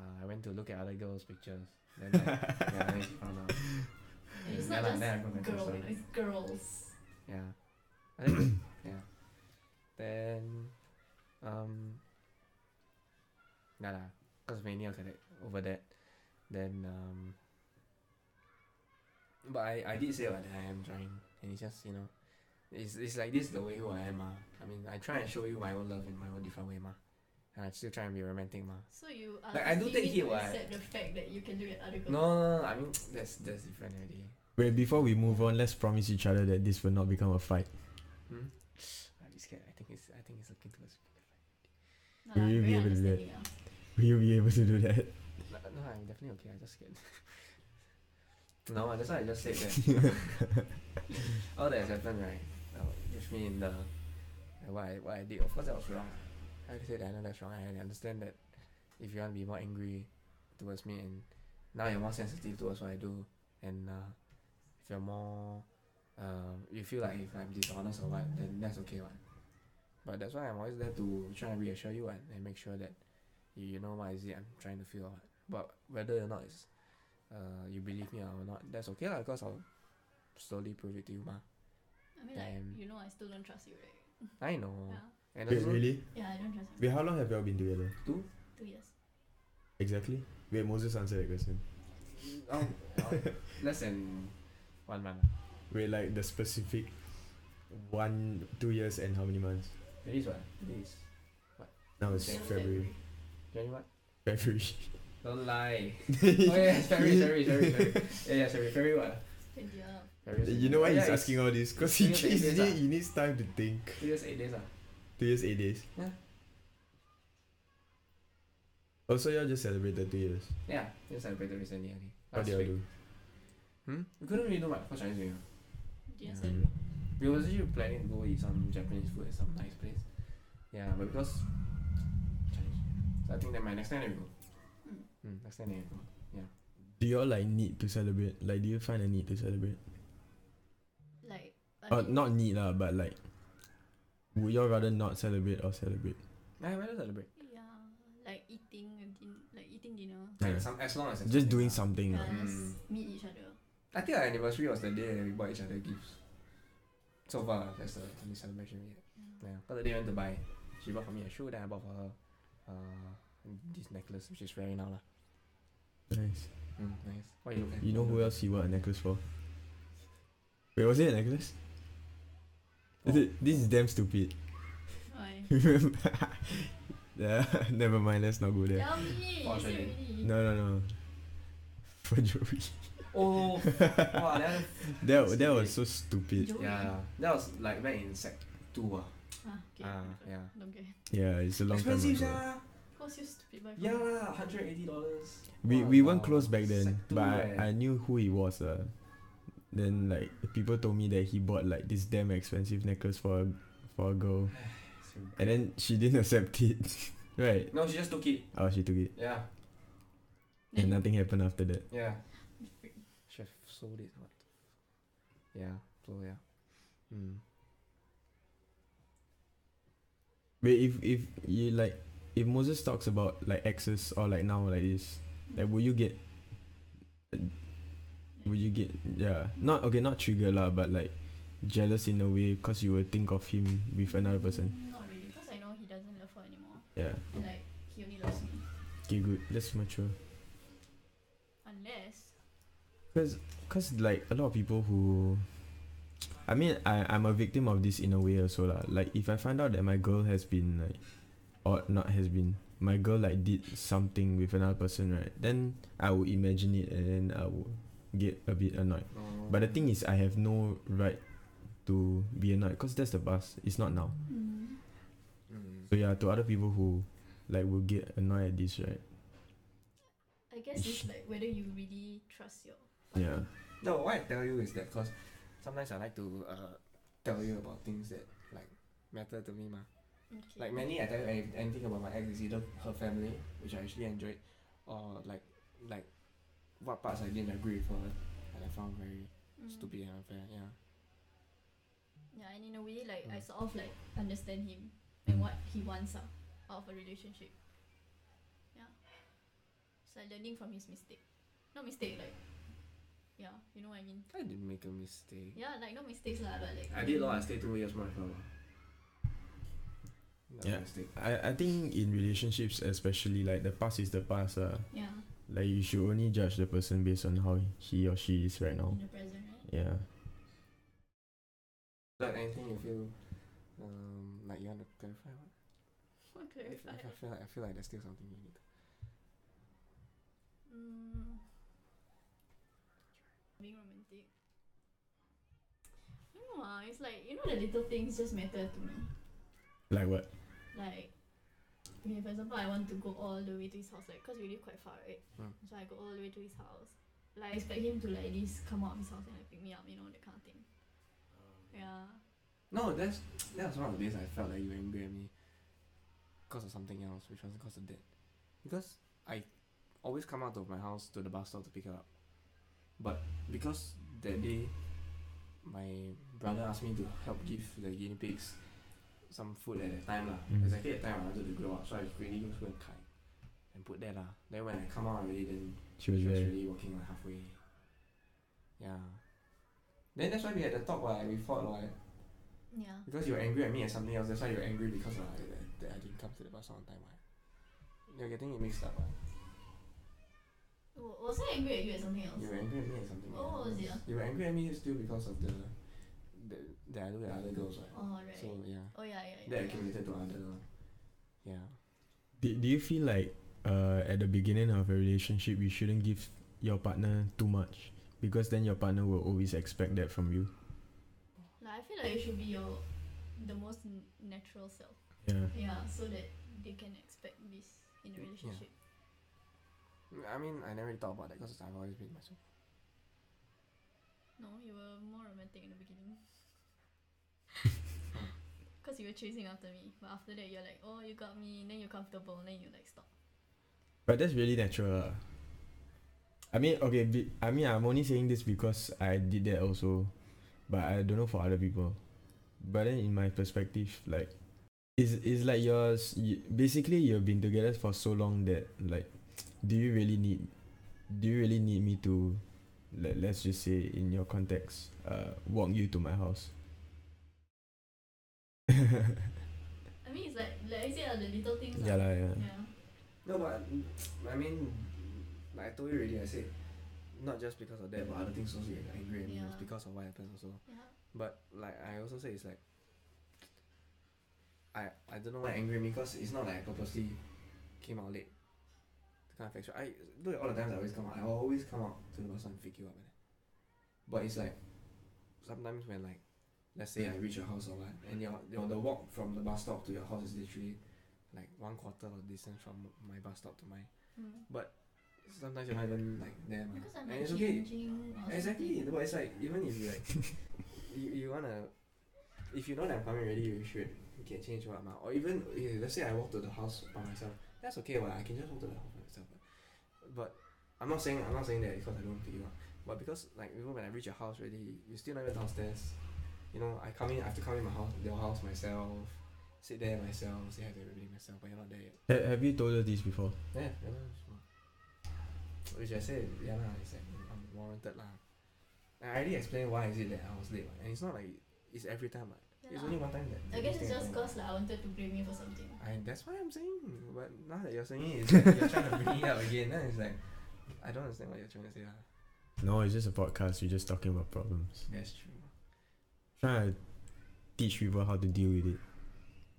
uh I went to look at other girls' pictures. Then like, yeah, then she found out. It's Yeah not then just got my girl, sister. you know, it's girls. Yeah. I think yeah. Then um nah lah. Cause mainly I was like over that. Then um but I, I did say what that I am trying and it's just, you know, it's it's like this is the way who I am, ma. I mean I try and show you my own love in my own different way, ma. And I still try and be romantic, ma. So you are Like, I do asking take me hit to what? accept the fact that you can do it other girls. No, no, no, I mean that's that's different already. Wait, before we move on, let's promise each other that this will not become a fight. Hmm? I'm scared. I think it's I think it's looking towards No, Will you be able to do that? understanding, ah. Will you be able to do that? No, no, I'm definitely okay. I just scared. no, that's why I just said that. All that has happened, right? Uh, with me in the what I what I did. Of course, that was wrong. I said I know that's wrong. I understand that if you want to be more angry towards me, and now you're more sensitive towards what I do, and uh, if you're more, um, you feel like if I'm dishonest or what, then that's okay, what. But that's why I'm always there to try and reassure you what, and make sure that you, you know what is it I'm trying to feel or. But whether or not it's, uh, you believe me or not, that's okay lah. Cause I'll slowly prove it to you, ma. I mean, like, you know, I still don't trust you, right? I know. Yeah. And Wait, also, really? Yeah, I don't trust you. Wait, how long have y'all been together? Two years. Exactly. Wait, Moses answered that question. um, uh, less than one month. Wait, like the specific one, two years and how many months? It is what? It is. Now it's Okay. February. January what? February. Don't lie. oh yeah, it's February, February, February, February. Yeah, yeah, February, February what? Twenty years. You know why Oh, he's yeah, asking all this? Because he, two years, eight he's, days he, ah. he needs time to think. Two years, eight days ah. Two years, eight days. Yeah. Also, y'all just celebrated two years. Yeah, just celebrated recently only. What Last did y'all do? Hmm? We couldn't really do much for Chinese New Year. Didn't Mm. Celebrate. We was actually planning to go eat some Japanese food at some nice place. Yeah, but because Chinese So I think that my next time I will go. Mm. Hmm, next time I will go. Do y'all like need to celebrate? Like, do you find a need to celebrate? Like, I Uh, mean, not need lah, but like, would y'all rather not celebrate or celebrate? I rather celebrate. Yeah, like eating, din- like eating dinner. Like Yeah. some, as long as Just doing lah. something. Yeah, lah. Mm. meet each other. I think our anniversary was the day that we bought each other gifts. So far, that's the only celebration we had. Yeah. Yeah. Because the day I went to buy, she bought for me a shoe, then I bought for her uh, this necklace, which is wearing now. lah. Nice. Mm, nice. What you looking You know who else he bought a necklace for? Wait, was it a necklace? Is Oh. it, this is damn stupid. Why? Remember? yeah, never mind. Let's not go there. Tell me. For you said Australian. No, no, no. For Joey. Oh, wow, that, That that was so stupid. Joey. yeah, that was like back in sec two. ah. Ah, okay. Ah, yeah. Don't. Yeah, it's a long time Expensive, ago. yeah. What's your stupid boyfriend? Yeah, lah, hundred eighty dollars. We we weren't close back then, but eh. I, I knew who he was. Uh. Then like people told me that he bought like this damn expensive necklace for a, for a girl, and then she didn't accept it. right? no, she just took it. Oh, she took it, Yeah, and nothing happened after that. yeah. Should have sold it. What? Yeah. So yeah. Mm. But if if you like, if Moses talks about like exes or like now like this, like will you get? Will you get yeah? Not okay, not trigger lah, but like jealous in a way because you will think of him with another person. Not really, because I know he doesn't love her anymore. Yeah. And like he only loves me. Okay, good. That's mature. Unless Cause, cause like a lot of people who, I mean, I I'm a victim of this in a way also lah. Like if I find out that my girl has been like, or not has been, my girl like did something with another person, right? Then I will imagine it and then I will get a bit annoyed. Oh. But the thing is, I have no right to be annoyed, cause that's the past. It's not now. mm, Mm. So yeah, to other people who, like, will get annoyed at this, right? I guess it's like whether you really trust your Yeah. No, what I tell you is that because sometimes I like to uh, tell you about things that like matter to me, ma. Okay. Like many, I tell you anything about my ex is either her family, which I actually enjoyed, or like like what parts I didn't agree with her and I found very Mm. stupid and unfair. Yeah. Yeah, and in a way, like I Mm. sort of like understand him and what he wants out out of a relationship. Yeah. So learning from his mistake, not mistake like, yeah, you know what I mean. I didn't make a mistake. Yeah, like no mistakes lah, but like. I did lot. I stayed two years more with her. That's Yeah. mistake. I I think in relationships, especially like the past is the past. Uh, Yeah, like you should only judge the person based on how he or she is right now. in the present, right? Yeah. Like anything you feel, um, like you want to clarify what? What I feel, clarify? I feel like I feel like there's still something you need. to- Mm. Being romantic. You know, ah, it's like you know the little things just matter to me. Like what? Like, okay, for example, I want to go all the way to his house, like, cause we live quite far, right? Mm. So I go all the way to his house. Like, I expect him to like at least come out of his house and like pick me up, you know, that kind of thing. Yeah. No, that's that was one of the days I felt like you were angry at me because of something else, which wasn't because of that. Because I always come out of my house to the bus stop to pick her up, but because that day my brother asked me to help give the guinea pigs some food at that time lah. Mm. Exactly at the time I wanted to grow up, so I really just go and cut and put there lah. Then when I come out already, then She was she was there. really walking like halfway. Yeah. Then that's why we had the talk why we fought like Yeah. because you were angry at me and something else. That's why you were angry because uh, that, that I didn't come to the bus on time. Right? You're getting it mixed up. Right? W- Was I angry at you at something else? You were angry at me and something What else. was it, ah? You were angry at me still because of the, the that I do with other girls. Right? Oh right. So yeah, oh yeah, yeah, yeah. that yeah. accumulated to other. Yeah. Do, do you feel like uh, at the beginning of a relationship you shouldn't give your partner too much because then your partner will always expect that from you? Like I feel like you should be your the most natural self. Yeah. Yeah, so that they can expect this in a relationship. I mean, I never really thought about that because I've always been myself. No, you were more romantic in the beginning. Cause you were chasing after me, but after that you're like, oh, you got me, and then you're comfortable, and then you like stop. But that's really natural. I mean, okay, be, I mean, I'm only saying this because I did that also, but I don't know for other people. But then, in my perspective, like, it's, it's like yours. You, basically, you've been together for so long that, like, do you really need, do you really need me to, let, let's just say, in your context, uh, walk you to my house? I mean, it's like like I said, the little things. yeah, ah. lah, yeah. Yeah. No, but I mean, like I told you already. I said, not just because of that, but other things also get angry at me. It's Yeah. because of what happened also. Yeah. But like I also say, it's like I I don't know why angry at me because it's not like I purposely came out late. Kind of extra. I look all the times I always come out. I always come out to the bus stop and pick you up. Man. But it's like sometimes when like let's say I reach your house or what, and your your the walk from the bus stop to your house is literally like one quarter of the distance from my bus stop to mine. Mm. Sometimes you're not even like there. man. And it's okay. Exactly. But it's like even if you like you, you wanna if you know that I'm coming already you should get change what amount. Or even let's say I walk to the house by myself. That's okay, well I can just walk to the house. But, I'm not saying I'm not saying that because I don't pick you up. But because like even when I reach your house already, you're still not even downstairs. You know, I come in I have to come in my house your house myself, sit there myself, say hi to everybody myself, but you're not there yet. Ha- have you told her this before? Yeah, yeah. Which I said, yeah lah, it's like unwarranted lah. I already explained why is it that I was late, and it's not like it's every time, what. Yeah It's only one time that. I guess it's just cause like I wanted to blame you for something. I that's why I'm saying. But now that you're saying it, it's like you're trying to bring it up again. Then it's like I don't understand what you're trying to say. lah. No, it's just a podcast. We're just talking about problems. That's true. Trying to teach people how to deal with it.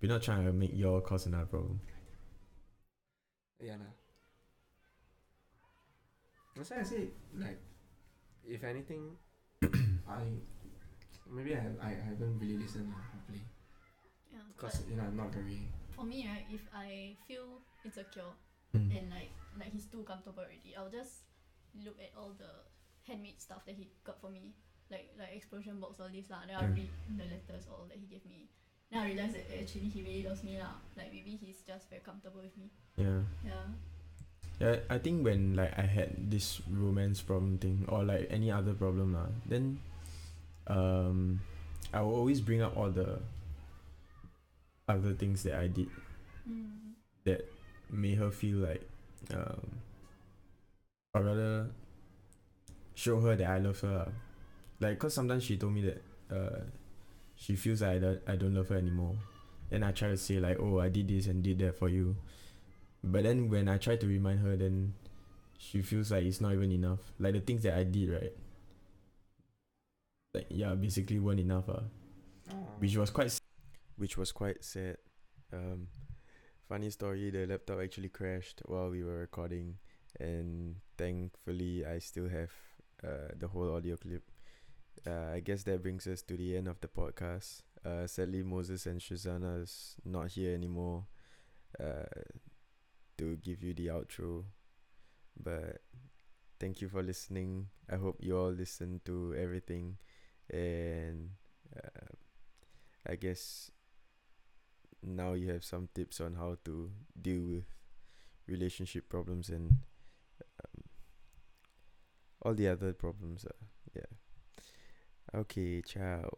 We're not trying to make your cause another problem. Yeah lah. That's why I say like, if anything, I maybe I I, I haven't really listened lah, properly Yeah. Because you know I'm not very. for me, right, if I feel insecure Mm. and like like he's too comfortable already, I'll just look at all the handmade stuff that he got for me, like like explosion box all this lah. Then I'll Yeah. read the letters all that he gave me. Then I realize that actually he really loves me lah. Like maybe he's just very comfortable with me. Yeah. Yeah. Yeah, I think when like I had this romance problem thing or like any other problem lah, then um I will always bring up all the other things that I did Mm. that made her feel like um or rather show her that I love her. Like cause sometimes she told me that uh she feels like I don't, I don't love her anymore. Then I try to say like oh I did this and did that for you. But then when I try to remind her then she feels like it's not even enough. Like the things that I did right like yeah basically weren't enough uh, which was quite s- which was quite sad. Um funny story the laptop actually crashed while we were recording and thankfully i still have uh, the whole audio clip. Uh, i guess that brings us to the end of the podcast. Uh, sadly moses and Syazana is not here anymore uh, to give you the outro. But thank you for listening. I hope you all listen to everything and uh, i guess now you have some tips on how to deal with relationship problems and um, all the other problems uh, yeah. Okay ciao.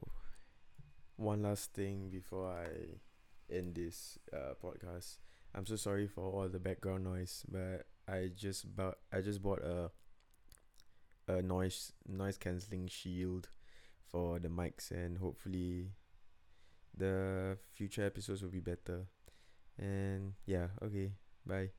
One last thing before i end this uh, podcast. I'm so sorry for all the background noise but i just bought i just bought a a noise noise cancelling shield for the mics and hopefully the future episodes will be better. And yeah, okay, bye.